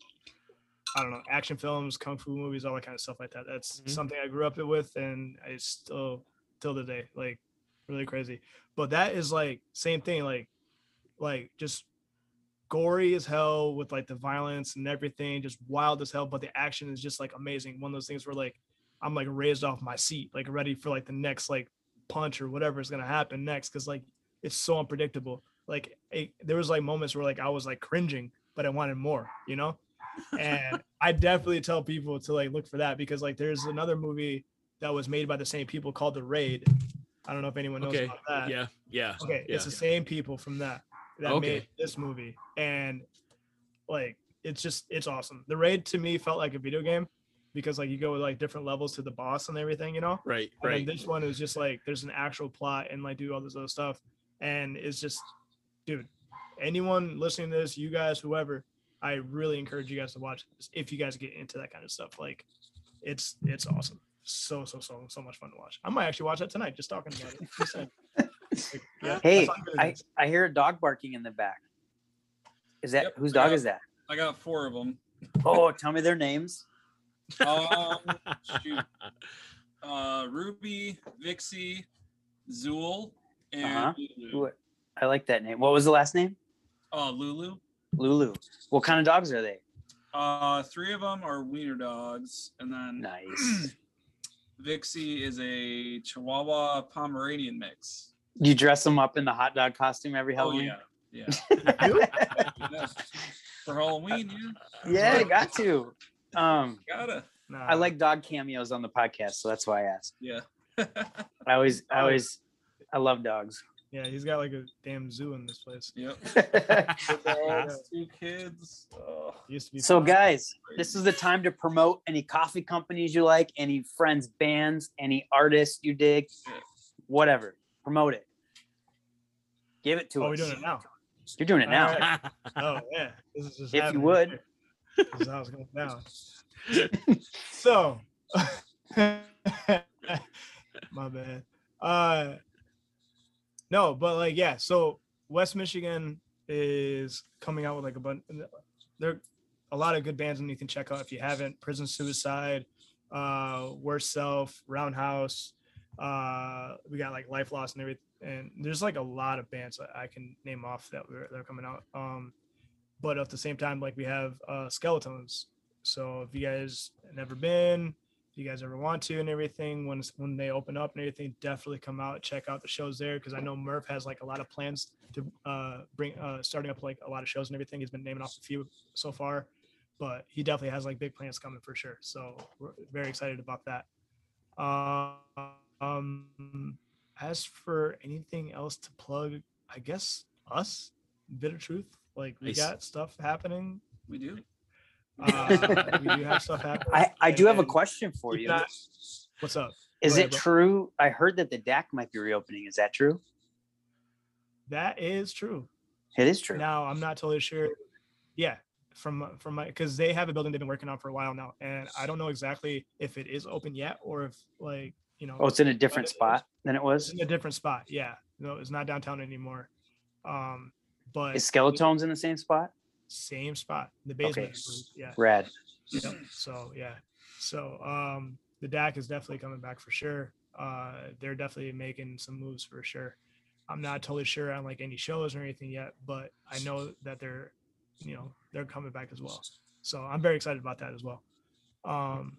I don't know, action films, kung fu movies, all that kind of stuff like that. That's Mhm. something I grew up with, and I still till the day like really crazy. But that is like same thing, like, like just gory as hell with like the violence and everything, just wild as hell. But the action is just like amazing. One of those things where like I'm like raised off my seat, like ready for like the next like punch or whatever is gonna happen next, because like it's so unpredictable. Like it, there was like moments where like I was like cringing, but I wanted more, you know. And I definitely tell people to like look for that because like there's another movie that was made by the same people called The Raid. I don't know if anyone knows okay. about that. Yeah. Yeah. Okay, yeah. it's the same people from that that Okay. made this movie, and like it's just it's awesome. The raid to me felt like a video game because like you go with like different levels to the boss and everything, you know. Right. And Right. then this one is just like there's an actual plot and like do all this other stuff, and it's just, dude, anyone listening to this, you guys, whoever, I really encourage you guys to watch this if you guys get into that kind of stuff. Like, it's it's awesome. So so so so much fun to watch. I might actually watch that tonight. Just talking about it. Just saying. Like, yeah, Hey, that's how good it I. I hear a dog barking in the back. Is that Yep, whose dog got- is that? I got four of them. Oh, tell me their names. Um, shoot. Uh, Ruby, Vixie, Zool, and Uh-huh. Lulu. I like that name. What was the last name? Uh, Lulu. Lulu. What kind of dogs are they? Uh, three of them are wiener dogs, and then Nice. Vixie is a Chihuahua Pomeranian mix. You dress them up in the hot dog costume every Oh Halloween? yeah, yeah. Yeah. For Halloween, yeah. yeah, you got to. Um, Gotta. Nah, I like dog cameos on the podcast, so that's why I asked. Yeah. I always, I always, I love dogs. Yeah, he's got like a damn zoo in this place. yep. Yeah. Two kids. Oh. Used to be. so, fun. guys, this is the time to promote any coffee companies you like, any friends, bands, any artists you dig, whatever. Promote it. Give it to Oh, us. we're doing it now. You're doing it now. All right. Oh yeah, this is just If you would. here. This is how it's going down. so, my bad. Uh, no, but like yeah, so West Michigan is coming out with like a bunch. There, are a lot of good bands, and you can check out if you haven't. Prison Suicide, uh, Worst Self, Roundhouse. Uh, we got like Life Lost and everything. And there's like a lot of bands that I can name off that were that are coming out. Um, but at the same time, like we have uh, Skeletones. So if you guys never been, if you guys ever want to and everything, when when they open up and everything, definitely come out check out the shows there because I know Murph has like a lot of plans to uh, bring uh, starting up like a lot of shows and everything. He's been naming off a few so far, but he definitely has like big plans coming for sure. So we're very excited about that. Um, as for anything else to plug, I guess us, Bitter Truth, like we Nice. got stuff happening. We do. Uh, we do have stuff happening. I, I do have a question for you. that- What's up? Is go it ahead, bro. true? I heard that the DAC might be reopening. Is that true? That is true. It is true. Now I'm not totally sure. Yeah, from from my because they have a building they've been working on for a while now, and I don't know exactly if it is open yet or if like you know Oh, it's in a different it is. spot than it it's was. in a different spot. Yeah, no, it's not downtown anymore. Um, but Is Skeletones in the same spot? same spot, in the basement. Okay. Yeah. Rad. Yep. So yeah. So um the DAC is definitely coming back for sure. Uh they're definitely making some moves for sure. I'm not totally sure on like any shows or anything yet, but I know that they're you know they're coming back as well. So I'm very excited about that as well. Um,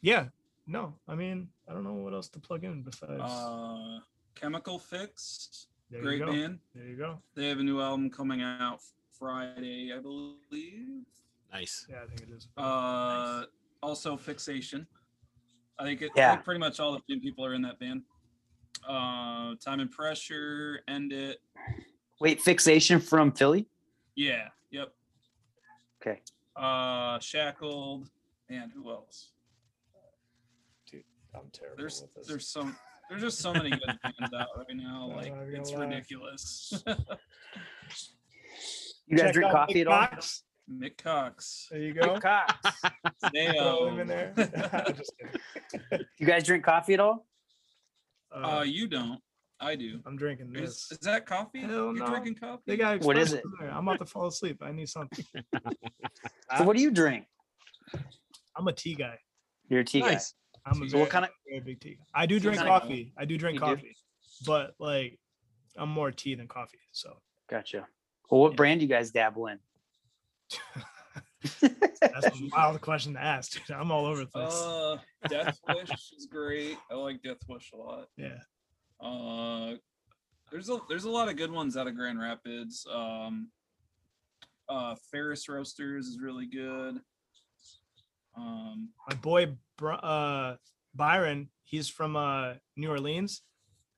yeah, no, I mean I don't know what else to plug in besides. Uh, Chemical Fix, there great you go. band. There you go. They have a new album coming out Friday, I believe. Nice. Yeah, I think it is. Uh, also Fixation. I think it. I Yeah. think pretty much all the same people are in that band. Uh, Time and Pressure, End It. Wait, fixation from Philly? Yeah. Yep. Okay. Uh, Shackled, and who else? Dude, I'm terrible There's with this. there's some there's just so many good bands out right now. I'm Like not it's lie. ridiculous. You guys Check drink coffee Mick at all? Cox. Mick Cox. There you go. Cox. Throw him in there. Just kidding. You guys drink coffee at all? Uh, Uh, you don't. I do. I'm drinking Is, this. is that coffee? Hell You're no. drinking coffee? They got What is espresso in. I'm about to fall asleep. I need something. So what do you drink? I'm a tea guy. You're a tea Nice. I'm a So very, what kind of very big tea. I do drink coffee. I do drink You do? coffee, but like I'm more tea than coffee. So gotcha. Well, what Yeah. brand do you guys dabble in? that's a wild question to ask. Dude. I'm all over the place. Uh, Death Wish is great. I like Death Wish a lot. yeah. Uh, there's a there's a lot of good ones out of Grand Rapids. Um, uh, Ferris Roasters is really good. Um, My boy Br- uh, Byron, he's from uh, New Orleans.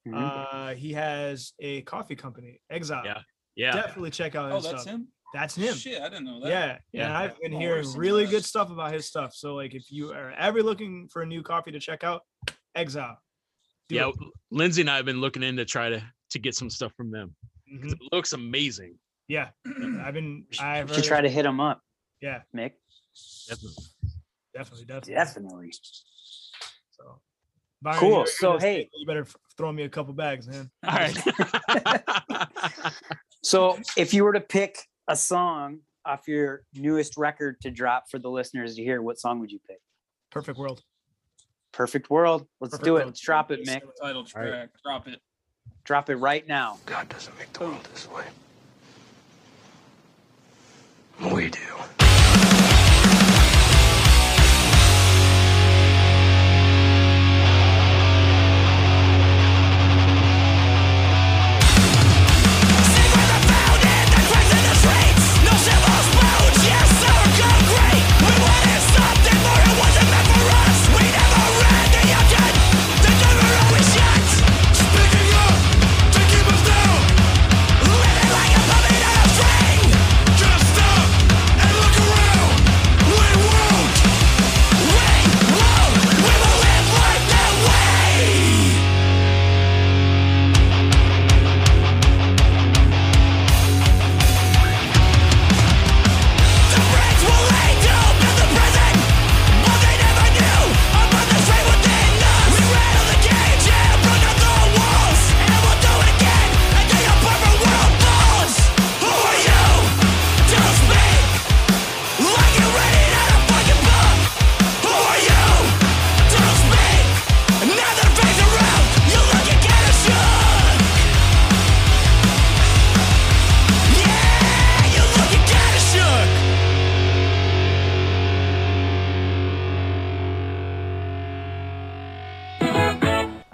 Mhm. Uh, he has a coffee company, Exile. Yeah. Yeah. Definitely check out oh, his that's stuff. him. That's him. Shit, I didn't know that. Yeah, Yeah. and I've been Oh, hearing really good stuff about his stuff. So like, if you are ever looking for a new coffee to check out, Exile. Do yeah. it. Lindsay and I have been looking in to try to to get some stuff from them. 'cause Mhm. It looks amazing. Yeah, I've been. I've You should try to hit them up, Yeah, Mick. Definitely. Definitely, definitely. Definitely. So, Byron, Cool. you're- So, you're gonna- hey. you better throw me a couple bags, man. All right. So if you were to pick a song off your newest record to drop for the listeners to hear, what song would you pick? Perfect world. Perfect World. Let's Perfect do it. World. Let's drop it, Mick. Title All right. track. Drop it. Drop it right now. God doesn't make the world this way. We do.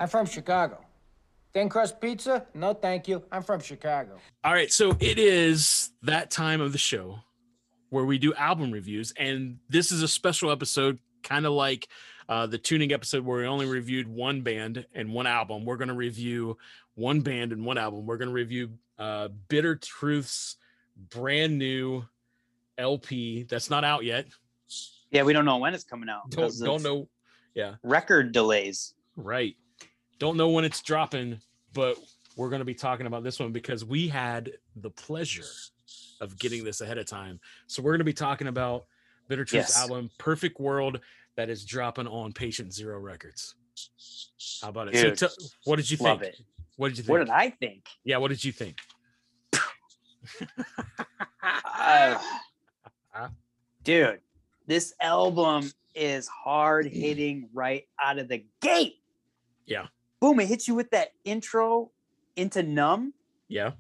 I'm from Chicago. Thin crust pizza? No, thank you. I'm from Chicago. All right, so it is that time of the show where we do album reviews, and this is a special episode, kind of like uh, the tuning episode where we only reviewed one band and one album. We're going to review one band and one album. We're going to review uh, Bitter Truth's brand new LP that's not out yet. Yeah, we don't know when it's coming out. Don't 'cause don't know. Yeah, Record delays. right. Don't know when it's dropping, but we're going to be talking about this one because we had the pleasure of getting this ahead of time. So we're going to be talking about Bitter Truth's Yes. album Perfect World that is dropping on Patient Zero Records. How about it? Dude, so t- what did you think? It. What did you think? What did I think? yeah, what did you think? Uh, dude, this album is hard hitting right out of the gate. Yeah. Boom, it hits you with that intro into numb. Yeah.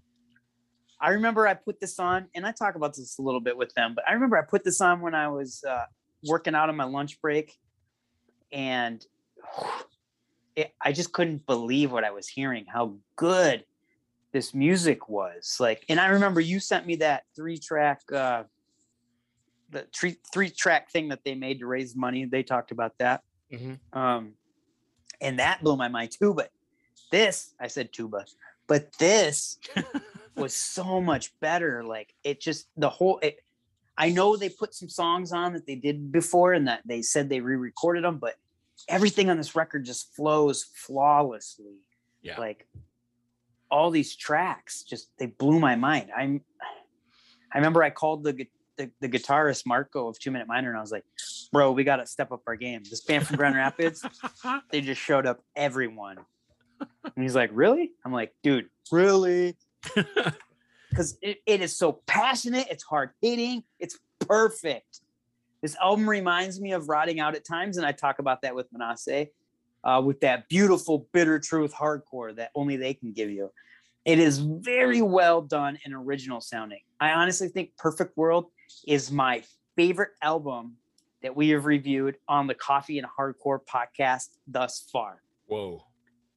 I remember I put this on, and I talk about this a little bit with them, but I remember I put this on when I was uh, working out on my lunch break, and it, I just couldn't believe what I was hearing. How good this music was like, and I remember you sent me that three track, uh, the three three track thing that they made to raise money. They talked about that, Mhm. um, and that blew my mind too. But this, I said tuba, but this was so much better. Like it just the whole. It, I know they put some songs on that they did before, and that they said they re-recorded them, but everything on this record just flows flawlessly. Yeah. Like all these tracks, just they blew my mind. I'm. I remember I called the the, the guitarist Marco of Two Minute Minor, and I was like, "Bro, we got to step up our game. This band from Grand Rapids, they just showed up everyone." And he's like, "Really?" I'm like, "Dude, really?" Because it, it is so passionate. It's hard hitting. It's perfect. This album reminds me of Rotting Out at times, and I talk about that with Manasseh, uh, with that beautiful bitter truth hardcore that only they can give you. It is very well done and original sounding. I honestly think Perfect World is my favorite album that we have reviewed on the Coffee and Hardcore podcast thus far. Whoa.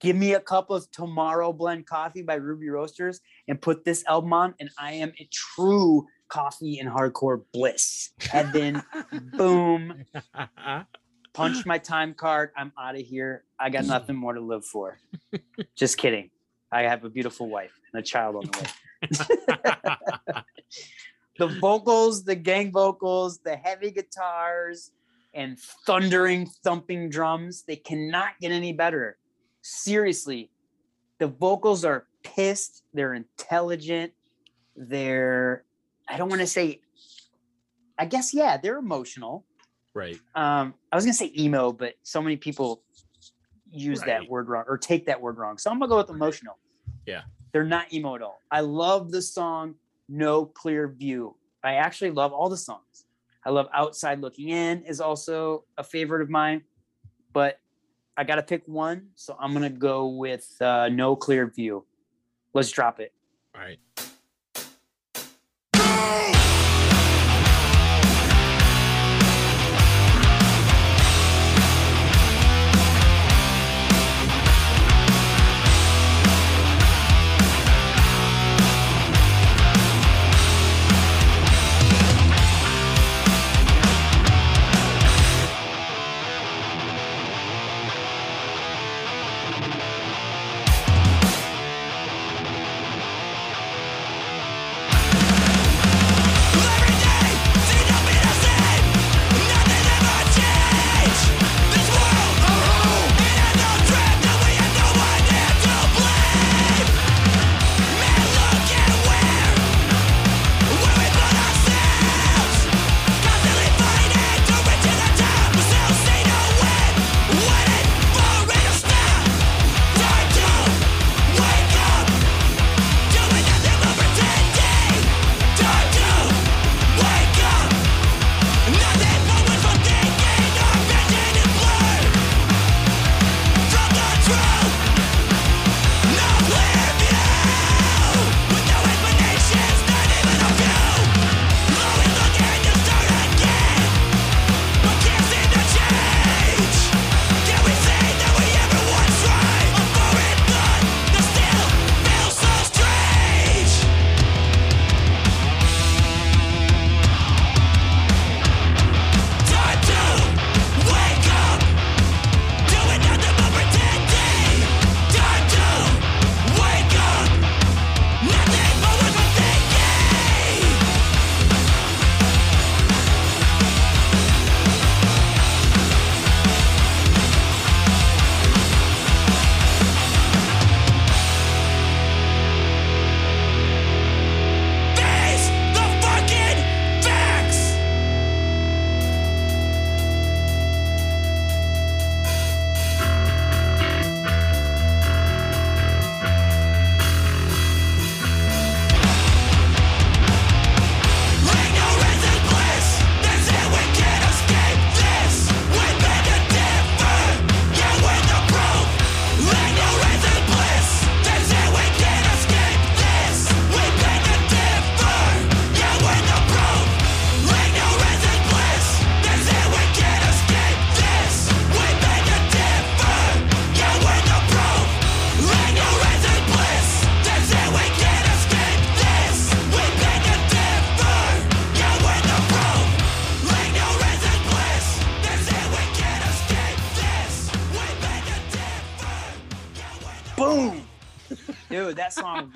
Give me a cup of Tomorrow Blend Coffee by Ruby Roasters and put this album on, and I am a true coffee and hardcore bliss. And then, boom, punch my time card. I'm out of here. I got nothing more to live for. Just kidding. I have a beautiful wife and a child on the way. the vocals, the gang vocals, the heavy guitars, and thundering, thumping drums, they cannot get any better. Seriously, the vocals are pissed, they're intelligent, they're, I don't want to say, I guess, yeah, they're emotional. right. Um, I was gonna say emo, but so many people use Right. that word wrong or take that word wrong. So I'm gonna go with emotional. Yeah. They're not emo at all. I love the song No Clear View. I actually love all the songs. I love Outside Looking In is also a favorite of mine, but I gotta pick one. So I'm gonna go with uh, No Clear View. Let's drop it. All right.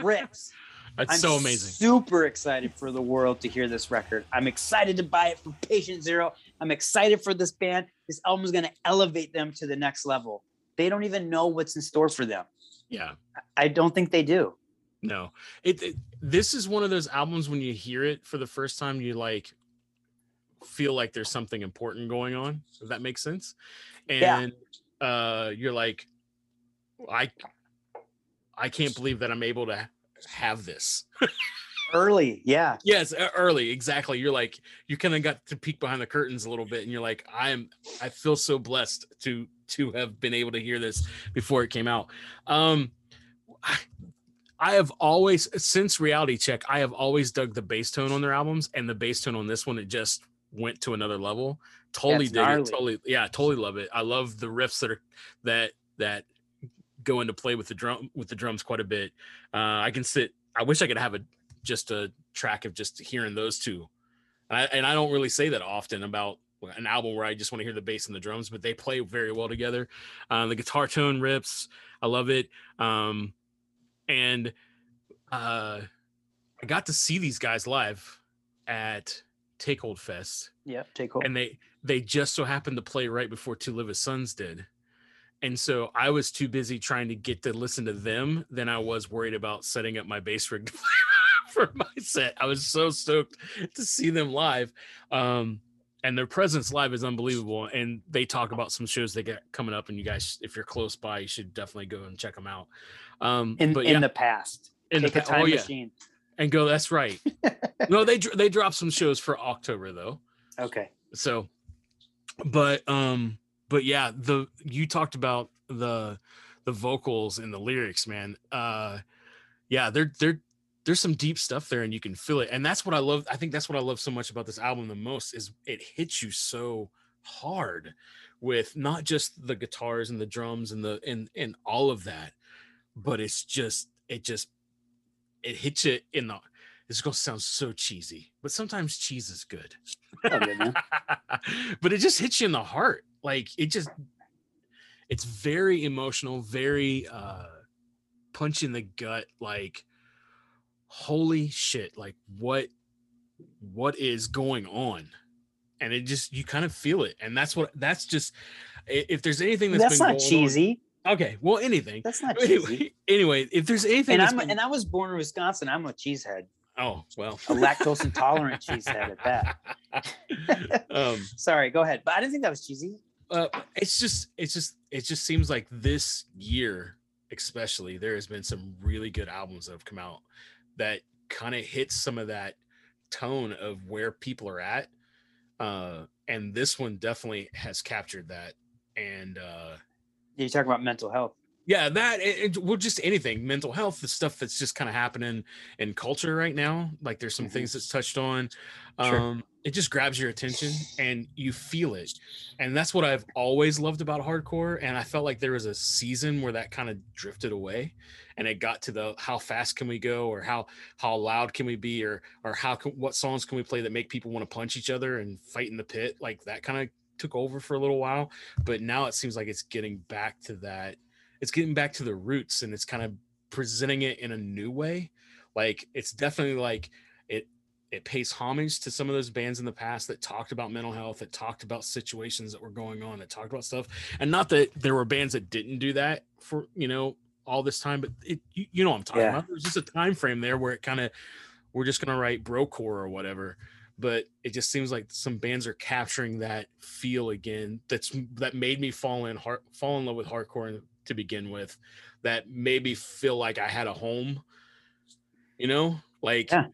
Rips. That's I'm so amazing. Super excited for the world to hear this record. I'm excited to buy it from Patient Zero. I'm excited for this band. This album is going to elevate them to the next level. They don't even know what's in store for them. Yeah. I don't think they do. No, it, it this is one of those albums when you hear it for the first time, you like feel like there's something important going on. If that makes sense, Yeah. and uh, you're like, I, I can't believe that I'm able to have this. Early, yeah. Yes, early, exactly. You're like, you kind of got to peek behind the curtains a little bit, and you're like, I am, I feel so blessed to to have been able to hear this before it came out. Um, I, I have always, since Reality Check, I have always dug the bass tone on their albums, and the bass tone on this one, it just went to another level. Totally it's dig gnarly. it. Totally, yeah, totally love it. I love the riffs that are that that go into play with the drum with the drums quite a bit. Uh, I can sit. I wish I could have a just a track of just hearing those two. And I, and I don't really say that often about an album where I just want to hear the bass and the drums, but they play very well together. Uh, the guitar tone rips, I love it. Um, and uh, I got to see these guys live at Take Hold Fest, Yep. Take hold. and they they just so happened to play right before To Live Sons did. And so I was too busy trying to get to listen to them than I was worried about setting up my bass rig for my set. I was so stoked to see them live. Um, and their presence live is unbelievable. And they talk about some shows they got coming up. And you guys, if you're close by, you should definitely go and check them out. Um, in but in the past. in the Take a pa- time oh, yeah. machine. and go. That's right. no, they they dropped some shows for October though. Okay. so but um but yeah the you talked about the the vocals and the lyrics man. Uh yeah they're they're there's some deep stuff there and you can feel it. And that's what i love i think that's what i love so much about this album the most is it hits you so hard with not just the guitars and the drums and the and and all of that but it's just it just it hits you in the this is gonna sound so cheesy but sometimes cheese is good. Oh, good, but it just hits you in the heart like it just it's very emotional very uh punch in the gut like holy shit like what what is going on and it just you kind of feel it and that's what that's just if there's anything that's That's been not going on- cheesy. okay well anything That's not cheesy. anyway, if there's anything And I'm been- and I was born in Wisconsin. I'm a cheesehead, oh well a lactose intolerant cheesehead at that. um Sorry, go ahead. But I didn't think that was cheesy. Uh, it's just it's just it just seems like this year especially there has been some really good albums that have come out that kind of hit some of that tone of where people are at uh and this one definitely has captured that and uh You talk about mental health. Yeah that it, it- well just anything mental health the stuff that's just kind of happening in culture right now like there's some Mhm. things that's touched on Sure. um it just grabs your attention and you feel it and that's what i've always loved about hardcore and i felt like there was a season where that kind of drifted away and it got to the how fast can we go or how how loud can we be or or how can what songs can we play that make people want to punch each other and fight in the pit like that kind of took over for a little while but now it seems like it's getting back to that it's getting back to the roots and it's kind of presenting it in a new way. Like it's definitely like it it pays homage to some of those bands in the past that talked about mental health that talked about situations that were going on that talked about stuff. And not that there were bands that didn't do that for you know all this time but it you, you know what i'm talking Yeah. about. There's just a time frame there where it kind of we're just gonna write brocore or whatever but it just seems like some bands are capturing that feel again that's that made me fall in heart fall in love with hardcore to begin with that made me feel like i had a home you know like Yeah.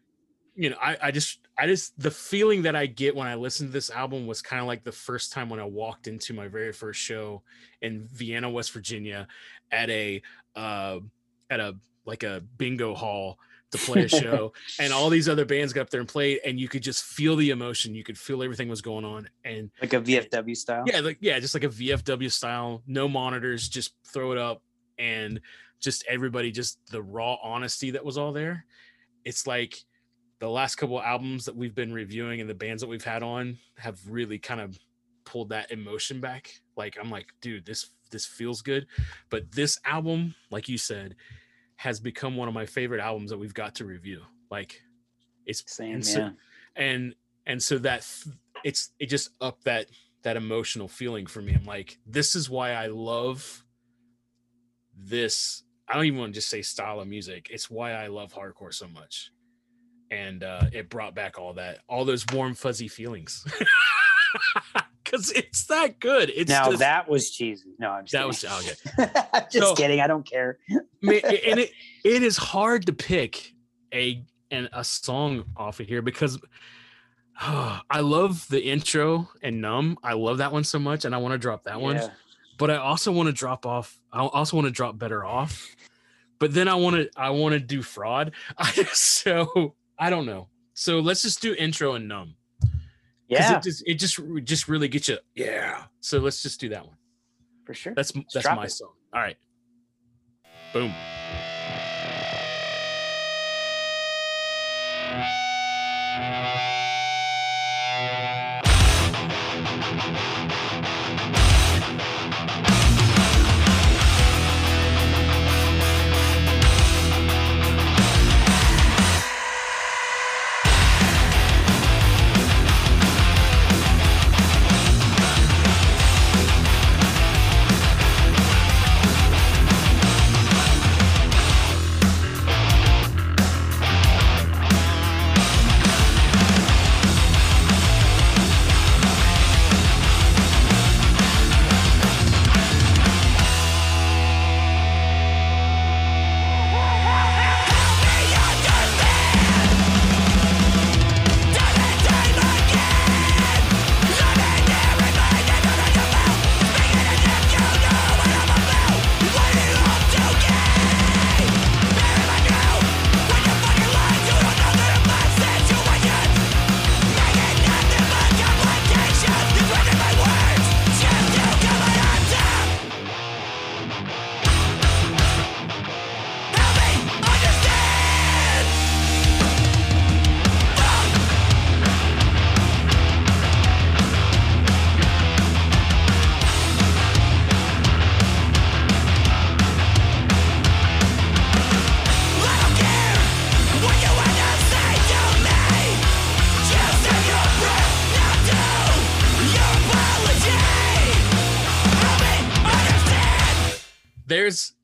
you know I, I just i just the feeling that i get when i listen to this album was kind of like the first time when i walked into my very first show in vienna west virginia at a uh at a like a bingo hall to play a show and all these other bands got up there and played and you could just feel the emotion you could feel everything was going on and Like a VFW style. yeah like yeah just like a vfw style no monitors just throw it up and just everybody just the raw honesty that was all there it's like the last couple of albums that we've been reviewing and the bands that we've had on have really kind of pulled that emotion back. Like I'm like, dude, this this feels good. But this album, like you said, has become one of my favorite albums that we've got to review. Like it's Same, and so, yeah. and and so that it's it just up that that emotional feeling for me. I'm like, this is why I love this. I don't even want to just say style of music. It's why I love hardcore so much. And uh it brought back all that, all those warm, fuzzy feelings. Cause it's that good. It's now just- that was cheesy. No, I'm just that was kidding. okay. I'm just So- kidding. I don't care. And it it is hard to pick a and a song off of here because I love the intro and numb. I love that one so much, and I want to drop that one. But I also want to drop off. I also want to drop better off. But then I want to I want to do fraud. so I don't know. So let's just do intro and numb. Yeah, It just it just just really gets you. Yeah. So let's just do that one. for sure. That's that's my it. song. All right. Boom.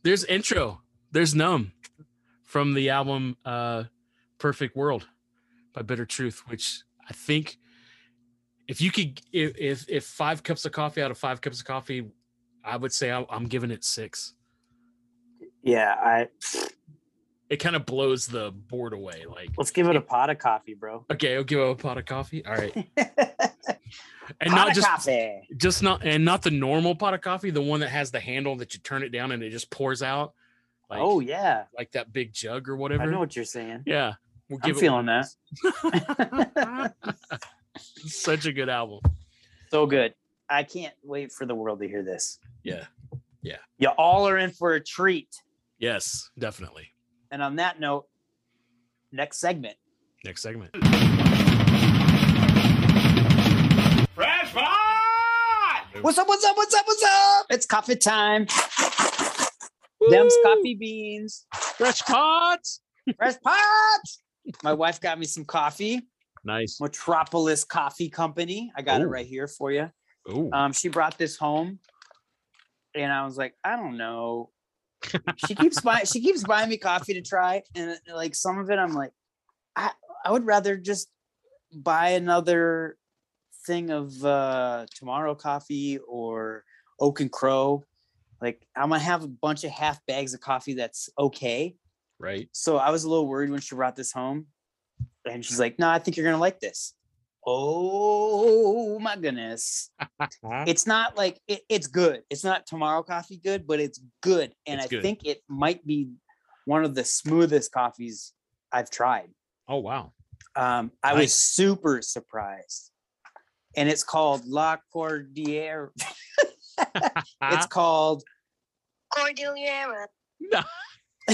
There's intro. There's numb from the album uh perfect world by bitter truth which i think if you could if if, if five cups of coffee out of five cups of coffee i would say i'm giving it six. Yeah, I it kind of blows the board away like let's give it a pot of coffee, bro. okay i'll give it a pot of coffee all right and pot not just coffee. just not and not the normal pot of coffee the one that has the handle that you turn it down and it just pours out like oh yeah, like that big jug or whatever I know what you're saying. yeah we'll I'm it feeling one that. such a good album So good. I can't wait for the world to hear this. Yeah. Yeah You all are in for a treat. yes definitely And on that note, next segment. next segment Fresh pot! What's up? What's up? What's up? What's up? It's coffee time. Them's coffee beans. fresh pots Fresh pots. My wife got me some coffee. nice Metropolis Coffee Company. I got it right here for you. oh Um, she brought this home, and I was like, I don't know. She keeps buying. She keeps buying me coffee to try, and like some of it, I'm like, I I would rather just buy another thing of uh tomorrow coffee or Oak and Crow. Like I'm gonna have a bunch of half bags of coffee that's okay. right So I was a little worried when she brought this home, and she's like, "No, I think you're gonna like this." Oh my goodness! It's not like it, it's good. It's not tomorrow coffee good, but it's good, and It's I good. think it might be one of the smoothest coffees I've tried. oh wow Um, I was super surprised, and it's called La Cordillera. it's called Cordillera. No.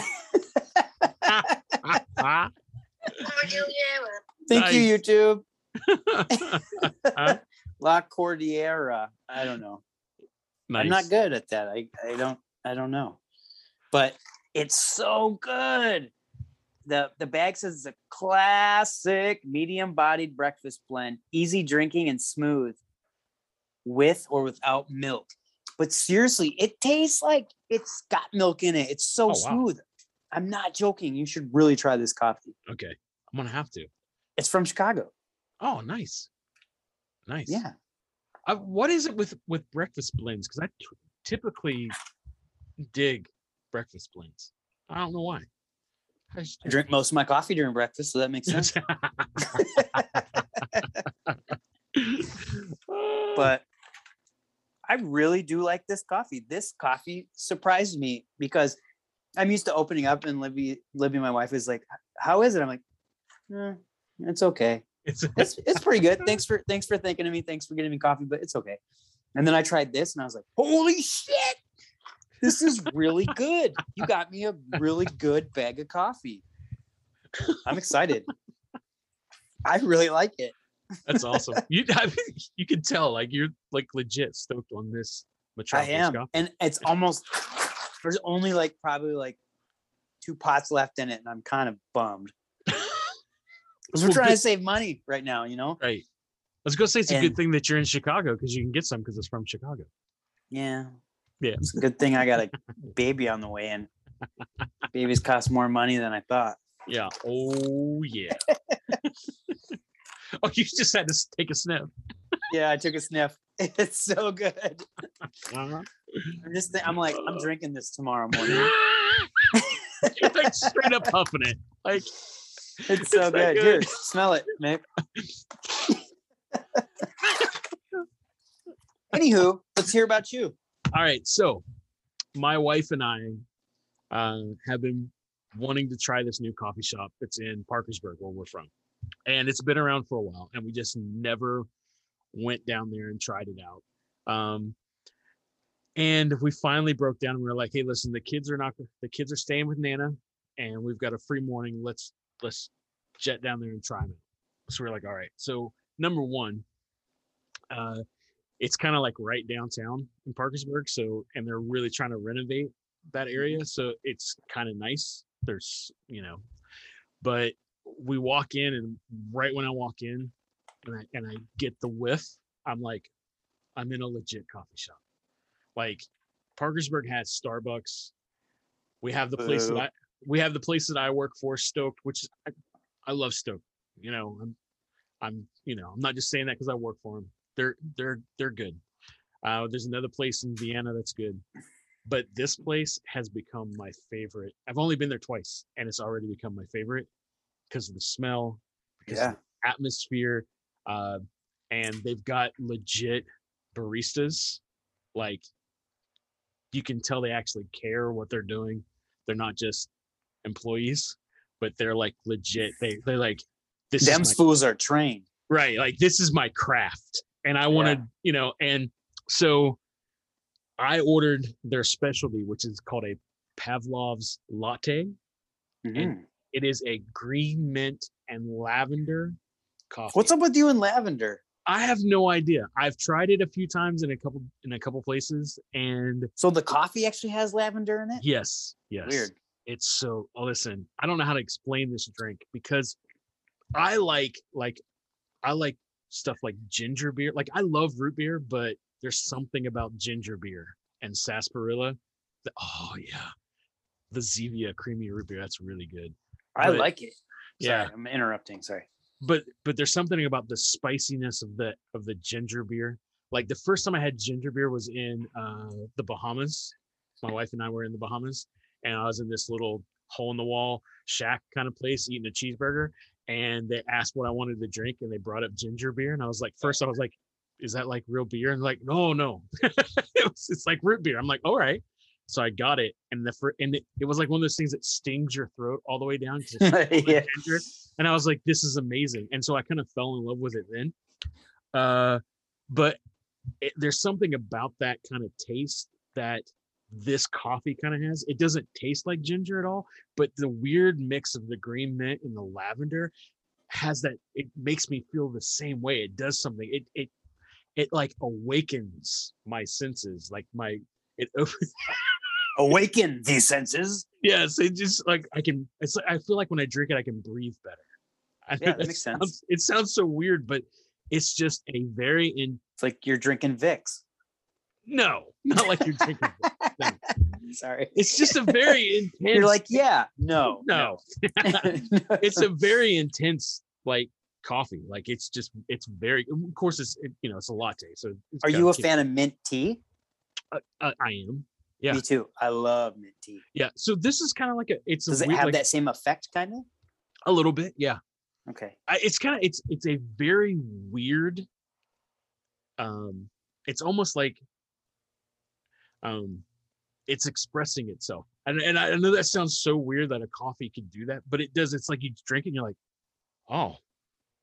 Cordillera. Thank you, YouTube. La Cordillera. I don't know. I'm not good at that. I, I don't I don't know. But it's so good. The the bag says it's a classic medium bodied breakfast blend, easy drinking and smooth with or without milk. But seriously, it tastes like it's got milk in it. It's so Oh, wow. smooth. I'm not joking. You should really try this coffee. Okay, I'm gonna have to. It's from Chicago. Oh, nice, nice. Yeah. Uh, what is it with with breakfast blends? Because I t- typically dig breakfast blends. I don't know why. I just- I drink most of my coffee during breakfast, so that makes sense. but I really do like this coffee. This coffee surprised me because I'm used to opening up and Libby, Libby, my wife, is like, "How is it?" I'm like, "Eh, "It's okay. It's It's it's pretty good. Thanks for thanks for thinking of me. Thanks for getting me coffee, but it's okay." And then I tried this, and I was like, "Holy shit! This is really good. You got me a really good bag of coffee. I'm excited. I really like it. that's awesome. You I mean, you can tell like you're like legit stoked on this I am, coffee. and it's almost there's only like probably like two pots left in it, and I'm kind of bummed because we're Well, trying good- to save money right now. You know? Right. I was gonna say it's a good thing that you're in Chicago because you can get some because it's from Chicago. Yeah. Yeah. It's a good thing I got a baby on the way in. Babies cost more money than I thought. Yeah. Oh yeah. oh, you just had to take a sniff. Yeah, I took a sniff. It's so good. Uh-huh. I'm just, thi- I'm like, I'm drinking this tomorrow morning. you're like straight up puffing it. Like It's so that good. good? Here, smell it, Nick. Anywho, let's hear about you. All right, so my wife and I uh, have been wanting to try this new coffee shop that's in Parkersburg, where we're from, and it's been around for a while, and we just never went down there and tried it out. Um, and we finally broke down, and we were like, "Hey, listen, the kids are not the kids are staying with Nana, and we've got a free morning. Let's let's jet down there and try them." So we're like, "All right." So number one, uh, it's kind of like right downtown in Parkersburg. So, and they're really trying to renovate that area. So it's kind of nice. There's, you know, but we walk in and right when I walk in and I, and I get the whiff, I'm like, I'm in a legit coffee shop. Like Parkersburg has Starbucks. We have the place that I, we have the place that I work for, Stoked, which I, I love Stoked. You know, I'm, I'm, you know, I'm not just saying that because I work for them. They're, they're, they're good. Uh, there's another place in Vienna that's good, but this place has become my favorite. I've only been there twice, and it's already become my favorite because of the smell, because of the atmosphere, uh, and they've got legit baristas. Like you can tell they actually care what they're doing. They're not just employees, but they're like legit. They they're like this Them is my fools are trained. right like this is my craft and i wanted you know and so i ordered their specialty which is called a pavlov's latte Mhm. it is a green mint and lavender coffee What's up with you in lavender? i have no idea i've tried it a few times in a couple in a couple places and So the coffee actually has lavender in it? yes yes Weird. It's so oh, listen i don't know how to explain this drink because i like like i like stuff like ginger beer like i love root beer but there's something about ginger beer and sarsaparilla that, oh yeah the zevia creamy root beer that's really good I But- like it. Sorry, yeah I'm interrupting. Sorry. but but there's something about the spiciness of the of the ginger beer like the first time i had ginger beer was in uh the bahamas my wife and i were in the bahamas and i was in this little hole in the wall shack kind of place eating a cheeseburger and they asked what i wanted to drink and they brought up ginger beer and i was like first i was like is that like real beer and like no no it was, it's like root beer i'm like all right so i got it and the fir- and it, it was like one of those things that stings your throat all the way down 'cause it's full of Yeah. ginger and I was like, this is amazing. And so I kind of fell in love with it then. Uh, but it, there's something about that kind of taste that this coffee kind of has. It doesn't taste like ginger at all, but the weird mix of the green mint and the lavender has that. It makes me feel the same way. It does something. It it it like awakens my senses, like my it opens. Awaken these senses. yes, it just like I can. It's like I feel like when I drink it, I can breathe better. I Yeah, that makes sense. sounds- It sounds so weird, but it's just a very in. It's like you're drinking Vicks. No, not like you're drinking. No. Sorry. It's just a very intense. You're like, yeah, no, no. it's a very intense like coffee. Like it's just it's very. Of course, it's it, you know it's a latte. So it's Are you a fan of mint tea? Uh, uh, I am. Yeah. Me too. I love mint tea. Yeah. So this is kind of like a. It's Does a it weird, have like, that same effect, kind of? a little bit. Yeah. Okay. I, it's kind of it's it's a very weird um it's almost like um it's expressing itself. And, and I know that sounds so weird that a coffee can do that but it does. It's like you drink it and you're like oh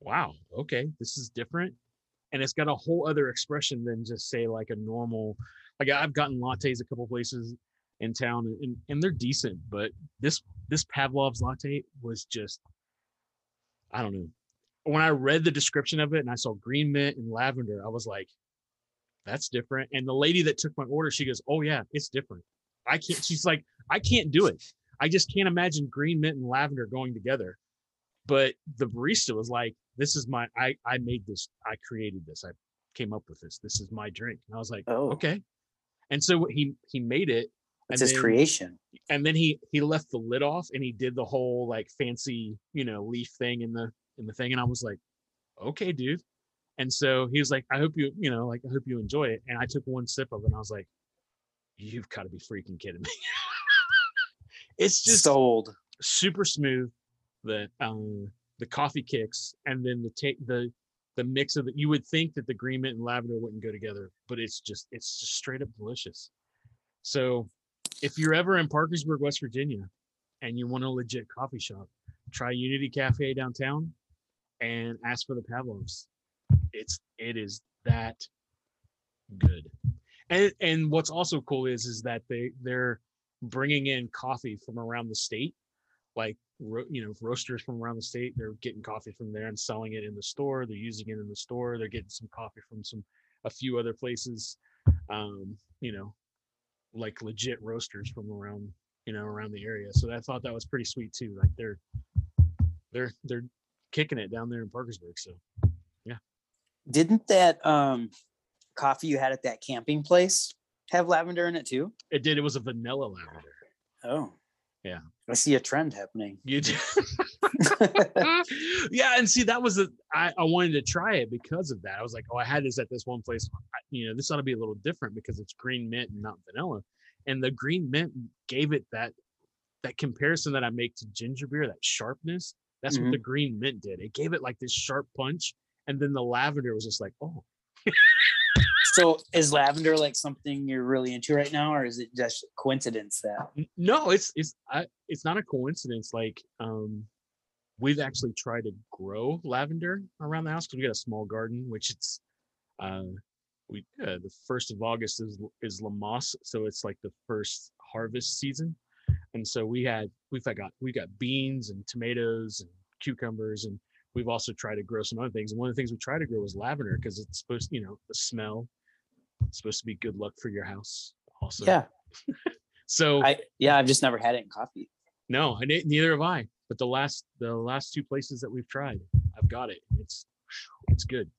wow okay this is different. And it's got a whole other expression than just say like a normal like i've gotten lattes a couple places in town and, and they're decent but this this pavlov's latte was just i don't know. When I read the description of it and I saw green mint and lavender, I was like, that's different. And the lady that took my order, she goes, Oh yeah, it's different. I can't, she's like, I can't do it. I just can't imagine green mint and lavender going together. But the barista was like, This is my I I made this, I created this, I came up with this. This is my drink. And I was like, Oh. okay. And so he he made it. It's his then- creation. and then he he left the lid off and he did the whole like fancy you know leaf thing in the in the thing and i was like okay dude and so he was like i hope you you know like i hope you enjoy it. And i took one sip of it and i was like you've got to be freaking kidding me. It's just Sold. super smooth the um the coffee kicks and then the take the the mix of it. You would think that the green mint and lavender wouldn't go together but it's just it's just straight up delicious. So if you're ever in parkersburg west virginia and you want a legit coffee shop try unity cafe downtown and ask for the pavlovs it's it is that good. And and what's also cool is is that they they're bringing in coffee from around the state like you know roasters from around the state they're getting coffee from there and selling it in the store they're using it in the store they're getting some coffee from some a few other places um you know like legit roasters from around you know around the area. So i thought that was pretty sweet too like they're they're they're kicking it down there in parkersburg so Didn't that um coffee you had at that camping place have lavender in it too? it did it was a vanilla lavender Oh. Yeah. I see a trend happening. you did yeah and see that was the I, I wanted to try it because of that i was like oh i had this at this one place I, you know this ought to be a little different because it's green mint and not vanilla and the green mint gave it that that comparison that i make to ginger beer that sharpness that's what the green mint did it gave it like this sharp punch and then the lavender was just like oh. So is lavender like something you're really into right now, or is it just coincidence that no it's it's I, it's not a coincidence like um we've actually tried to grow lavender around the house because we got a small garden which it's uh we uh, the first of august is is Lammas so it's like the first harvest season. And so we had we've got we got beans and tomatoes and cucumbers and we've also tried to grow some other things and one of the things we tried to grow was lavender because it's supposed you know the smell it's supposed to be good luck for your house also yeah. so I yeah, I've just never had it in coffee. no, I didn't. Neither have I. But the last the last two places that we've tried, I've got it. It's it's good.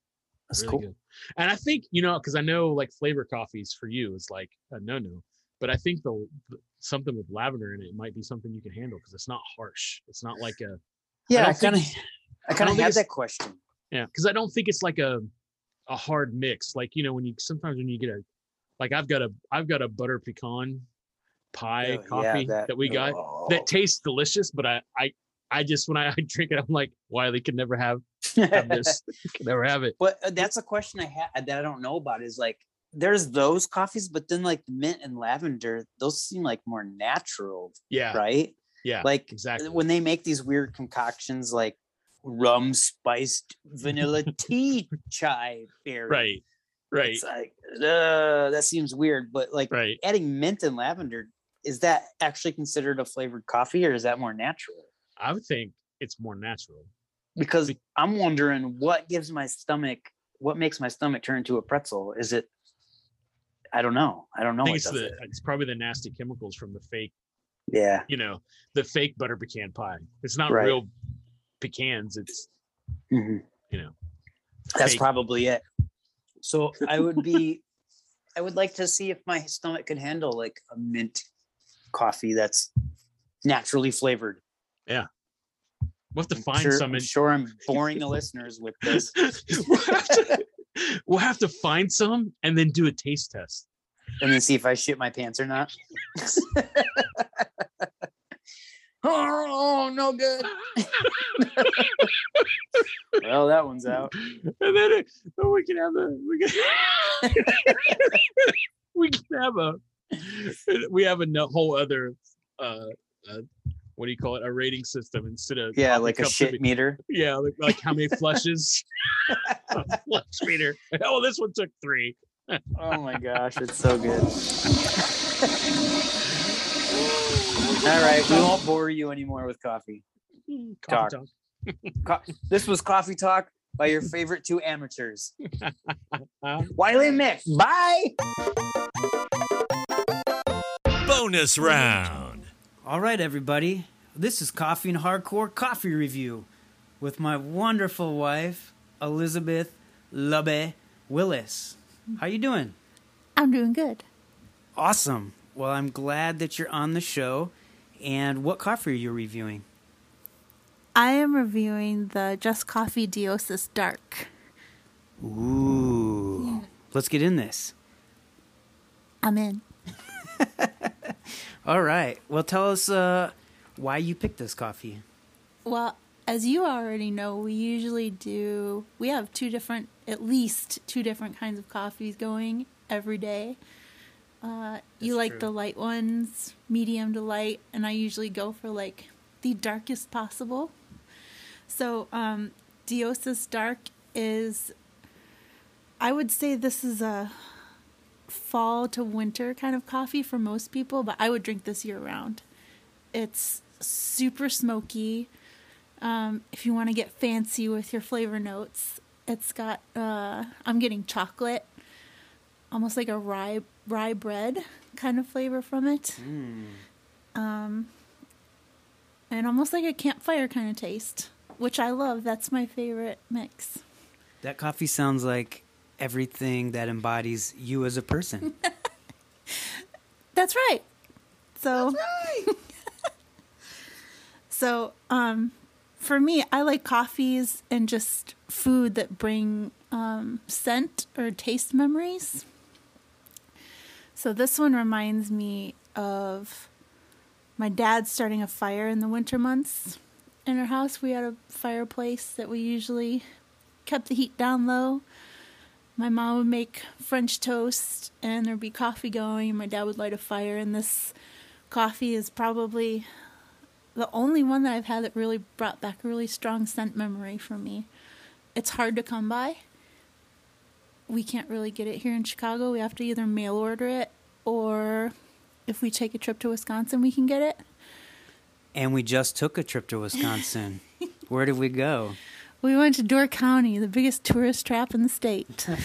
That's really cool. good. And I think you know because I know like flavor coffees for you is like a no no, but I think the, the something with lavender in it might be something you can handle because it's not harsh. It's not like a Yeah, kind of I kind of had that question. yeah because I don't think it's like a a hard mix. Like you know when you sometimes when you get a like I've got a I've got a butter pecan pie Oh, yeah, coffee that, we got oh. that tastes delicious, but I I I just when I drink it, I'm like Wiley could never have, have this, never have it. But uh, that's a question I had that I don't know about is like there's those coffees, but then like mint and lavender, those seem like more natural, Yeah, right? yeah, Like exactly. when they make these weird concoctions like rum spiced vanilla tea chai berry. right, right, It's like uh, that seems weird, but like right. adding mint and lavender, is that actually considered a flavored coffee or is that more natural? I would think it's more natural. Because Be- I'm wondering what gives my stomach what makes my stomach turn into a pretzel? Is it? I don't know. I don't know. I it's the it. it's probably the nasty chemicals from the fake, Yeah. you know, the fake butter pecan pie. It's not Right. real pecans. It's Mhm. you know, That's fake. probably it. So I would be, I would like to see if my stomach could handle like a mint coffee that's naturally flavored. Yeah. We'll have to I'm find sure, some. I'm sure I'm boring the listeners with this. we'll, have to, we'll have to find some and then do a taste test. and then see if I shit my pants or not. oh, no good. well, that one's out. and then it, then we can have a we can we can have a we have a whole other uh, uh what do you call it a rating system instead of Yeah, like a shit meter. yeah like, like how many flushes A flush meter oh this one took three Oh my gosh, it's so good. All right, we won't bore you anymore with coffee. Coffee Talk. talk. Co- this was Coffee Talk by your favorite two amateurs, Uh, Wiley and Mick. Bye. Bonus round. All right, everybody. This is Coffee and Hardcore Coffee Review with my wonderful wife, Elizabeth Libby Willis. How you doing? I'm doing good. Awesome. Well, I'm glad that you're on the show. And what coffee are you reviewing? I am reviewing the Just Coffee Diosis Dark. Ooh. Let's get in this. I'm in. All right. Well, tell us uh, why you picked this coffee. Well, as you already know, we usually do, we have two different, at least two different kinds of coffees going every day. Uh, you like true. the light ones, medium to light, and I usually go for like the darkest possible. So, um, Diosis Dark is, I would say this is a fall to winter kind of coffee for most people, but I would drink this year round. It's super smoky. Um, if you want to get fancy with your flavor notes, it's got uh, I'm getting chocolate, almost like a rye rye bread kind of flavor from it, um, and almost like a campfire kind of taste, which I love. That's my favorite mix. That coffee sounds like everything that embodies you as a person. That's right. So So, um for me, I like coffees and just food that bring um scent or taste memories. So this one reminds me of my dad starting a fire in the winter months. In our house, we had a fireplace that we usually kept the heat down low. My mom would make French toast and there'd be coffee going, and my dad would light a fire. And this coffee is probably the only one that I've had that really brought back a really strong scent memory for me. It's hard to come by. We can't really get it here in Chicago. We have to either mail order it or if we take a trip to Wisconsin, we can get it. and we just took a trip to Wisconsin. Where did we go? We went to Door County, the biggest tourist trap in the state.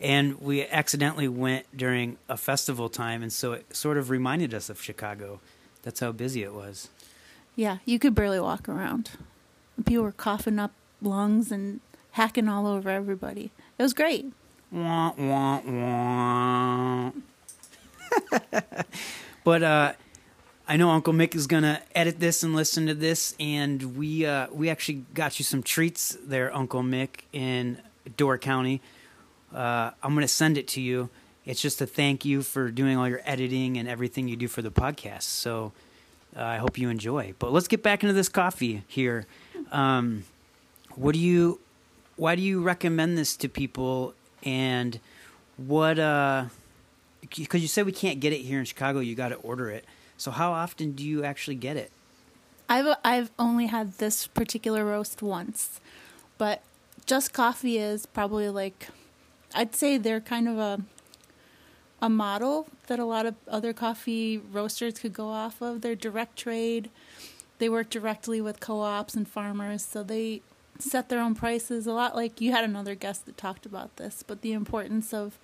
And we accidentally went during a festival time, and so it sort of reminded us of Chicago. That's how busy it was. yeah, you could barely walk around. People were coughing up lungs and hacking all over everybody. It was great. Wah, wah, wah. but uh, I know Uncle Mick is gonna edit this and listen to this, and we uh, we actually got you some treats there, Uncle Mick, in Door County. Uh, I'm gonna send it to you. It's just a thank you for doing all your editing and everything you do for the podcast. So uh, I hope you enjoy. But let's get back into this coffee here. Um, what do you? Why do you recommend this to people? And what? Because you said we can't get it here in Chicago. You got to order it. So how often do you actually get it? I've I've only had this particular roast once, but Just Coffee is probably like I'd say they're kind of a a model that a lot of other coffee roasters could go off of. They're direct trade. They work directly with co-ops and farmers, so they set their own prices. A lot like you had another guest that talked about this, but the importance of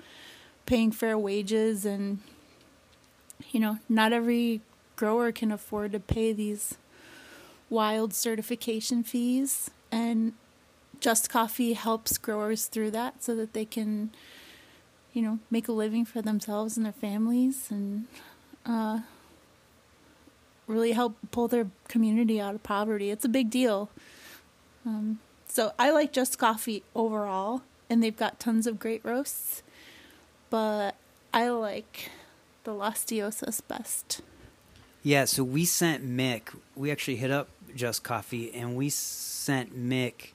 paying fair wages and you know, not every grower can afford to pay these wild certification fees. And just coffee helps growers through that so that they can you know make a living for themselves and their families and uh, really help pull their community out of poverty. It's a big deal. Um, so i like just coffee overall and they've got tons of great roasts but i like the Las best. Yeah, so we sent Mick. We actually hit up Just Coffee, and we sent Mick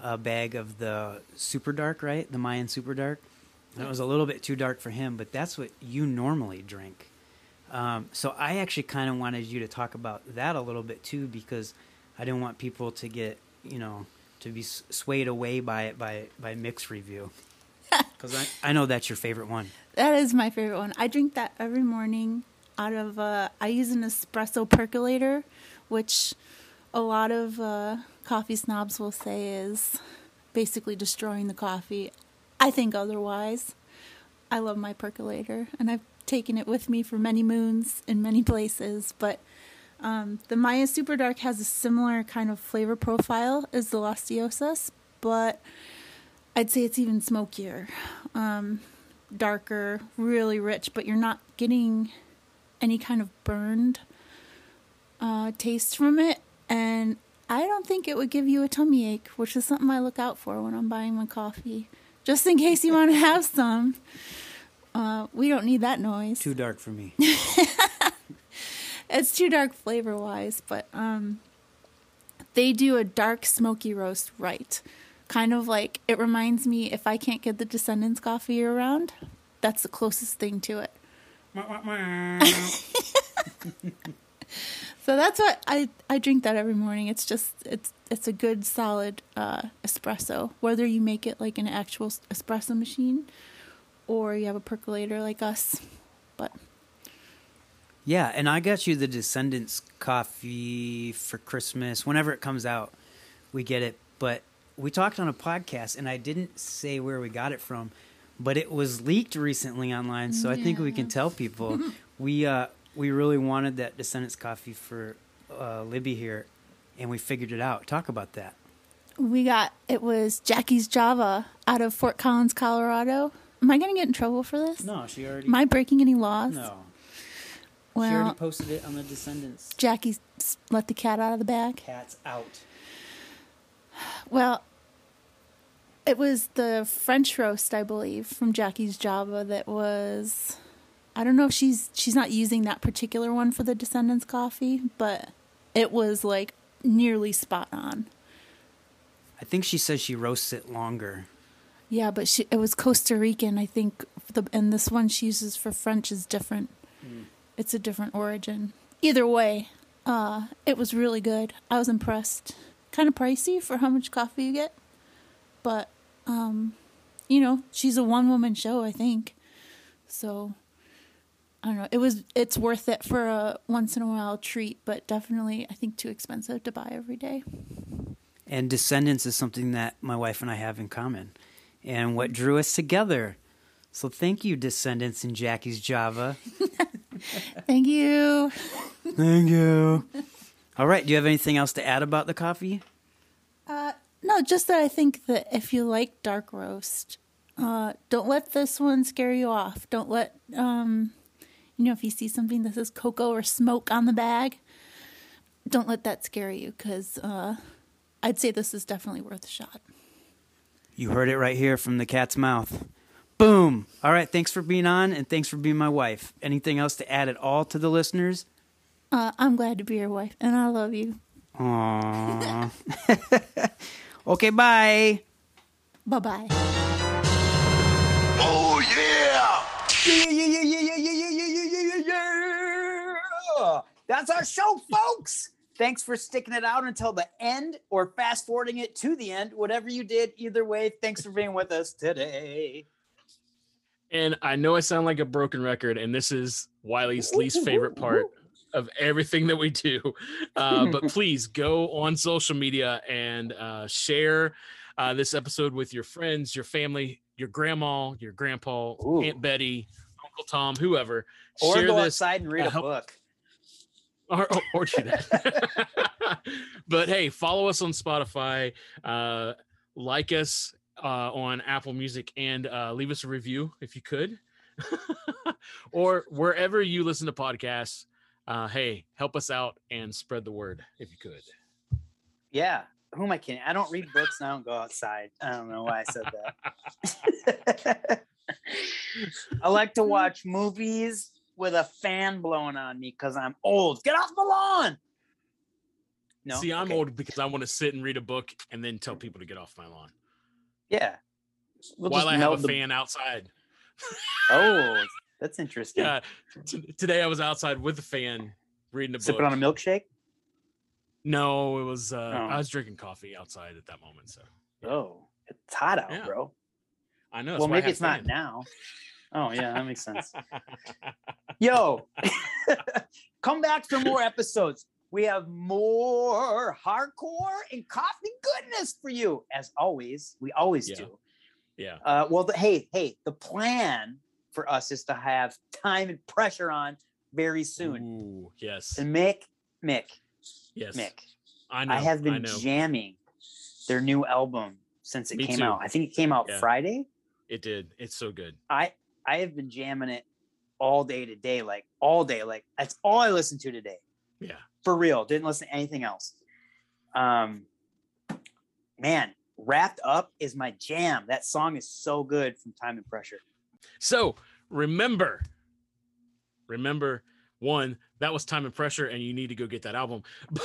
a bag of the super dark, right? The Mayan super dark. And it was a little bit too dark for him, but that's what you normally drink. Um, so I actually kind of wanted you to talk about that a little bit too, because I didn't want people to get, you know, to be swayed away by it by by Mick's review. Because I, I know that's your favorite one. That is my favorite one. I drink that every morning out of, uh, I use an espresso percolator, which a lot of uh, coffee snobs will say is basically destroying the coffee. I think otherwise. I love my percolator, and I've taken it with me for many moons in many places. But um, the Maya Super Dark has a similar kind of flavor profile as the Las but I'd say it's even smokier. Um, darker, really rich, but you're not getting any kind of burned uh, taste from it. And I don't think it would give you a tummy ache, which is something I look out for when I'm buying my coffee, just in case you want to have some. Uh, we don't need that noise. Too dark for me. it's too dark flavor wise, but um, they do a dark smoky roast right kind of like it reminds me if I can't get the Descendents coffee year round, that's the closest thing to it. so that's what I I drink that every morning. It's just it's it's a good solid uh, espresso. Whether you make it like an actual espresso machine or you have a percolator like us, but yeah, and I got you the Descendents coffee for Christmas. Whenever it comes out, we get it. But we talked on a podcast, and I didn't say where we got it from, but it was leaked recently online, so I think we can tell people. we uh, we really wanted that Descendents coffee for uh, Libby here, and we figured it out. Talk about that. We got it was Jackie's Java out of Fort Collins, Colorado. Am I going to get in trouble for this? No, she already. Am I breaking any laws? No. Well, she already posted it on the Descendents. Jackie let the cat out of the bag. Cat's out. Well, it was the French roast, I believe, from Jackie's Java that was I don't know if she's she's not using that particular one for the Descendents coffee, but it was like nearly spot on. I think she says she roasts it longer. Yeah, but she it was Costa Rican, I think the and this one she uses for French is different. Mm. It's a different origin. Either way, uh it was really good. I was impressed. Kind of pricey for how much coffee you get, but um, you know, she's a one woman show, I think. So I don't know. It was it's worth it for a once in a while treat, but definitely I think too expensive to buy every day. And Descendents is something that my wife and I have in common, and what drew us together. So thank you, Descendents and Jackie's Java. thank you. Thank you. All right. Do you have anything else to add about the coffee? Uh, no, just that I think that if you like dark roast, uh, don't let this one scare you off. Don't let um, you know if you see something that says cocoa or smoke on the bag, don't let that scare you because uh, I'd say this is definitely worth a shot. You heard it right here from the cat's mouth. Boom. All right. Thanks for being on, and thanks for being my wife. Anything else to add at all to the listeners? Uh, I'm glad to be your wife, and I love you. Aww. Okay, bye. Bye bye. Oh yeah! Yeah, yeah, yeah, yeah, yeah, yeah, yeah, yeah, yeah, yeah, yeah. That's our show, folks. Thanks for sticking it out until the end or fast forwarding it to the end. Whatever you did, either way, thanks for being with us today. And I know I sound like a broken record, and this is Wiley's least favorite part of everything that we do. Uh, but please go on social media and uh, share uh, this episode with your friends, your family, your grandma, your grandpa, Ooh. Aunt Betty, Uncle Tom, whoever. Or share go this outside and read a book. or, or, or do that. but hey, follow us on Spotify, uh, like us uh, on Apple Music, and uh, leave us a review if you could, or wherever you listen to podcasts. Uh, hey, help us out and spread the word if you could. Yeah. Who am I kidding? I don't read books and I don't go outside. I don't know why I said that. I like to watch movies with a fan blowing on me because I'm old. Get off the lawn. No. See, I'm Okay. old because I want to sit and read a book and then tell people to get off my lawn Yeah. We'll while I have a the- fan outside. Oh, that's interesting. Yeah, t- today I was outside with a fan reading a book. Sipping on a milkshake. No, it was. uh Oh. I was drinking coffee outside at that moment. So Oh, it's hot out, Yeah. bro. I know. well, maybe it's not now. Oh, yeah, that makes sense. Yo, come back for more episodes. We have more hardcore and coffee goodness for you, as always. We always Yeah. do. Yeah. Uh, well, the, hey, hey, the plan for us is to have time and pressure on very soon. Ooh, yes. And Mick, Mick, Yes. Mick, I know. I have been know. jamming their new album since it Me came too. out. I think it came out Yeah. Friday. It did. It's so good. I I have been jamming it all day today, like all day. Like that's all I listened to today. Yeah. For real. Didn't listen to anything else. Um man, wrapped up is my jam. That song is so good from Time and Pressure. So remember, remember one, that was time and pressure, and you need to go get that album.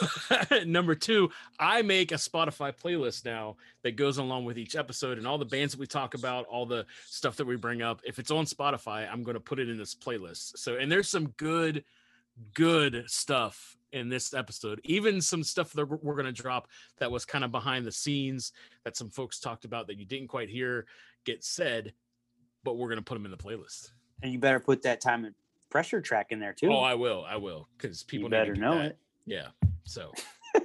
Number two, I make a Spotify playlist now that goes along with each episode and all the bands that we talk about, all the stuff that we bring up. If it's on Spotify, I'm going to put it in this playlist. So, and there's some good, good stuff in this episode, even some stuff that we're going to drop that was kind of behind the scenes that some folks talked about that you didn't quite hear get said, but we're going to put them in the playlist. And you better put that Time and Pressure track in there too. Oh, I will. I will. Because people you better know that. it. Yeah. So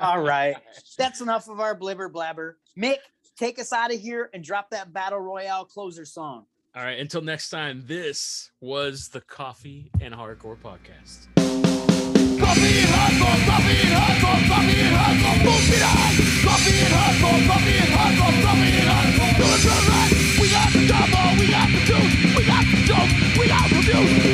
All right. That's enough of our blibber blabber. Mick, take us out of here and drop that battle royale closer song. all right. Until next time, this was the Coffee and Hardcore Podcast. Coffee and hardcore, coffee and hardcore, coffee and hardcore, move it on. Coffee and hardcore, coffee and hardcore, coffee and hardcore. Do it for we got the truth, we got the joke, we got the reviews.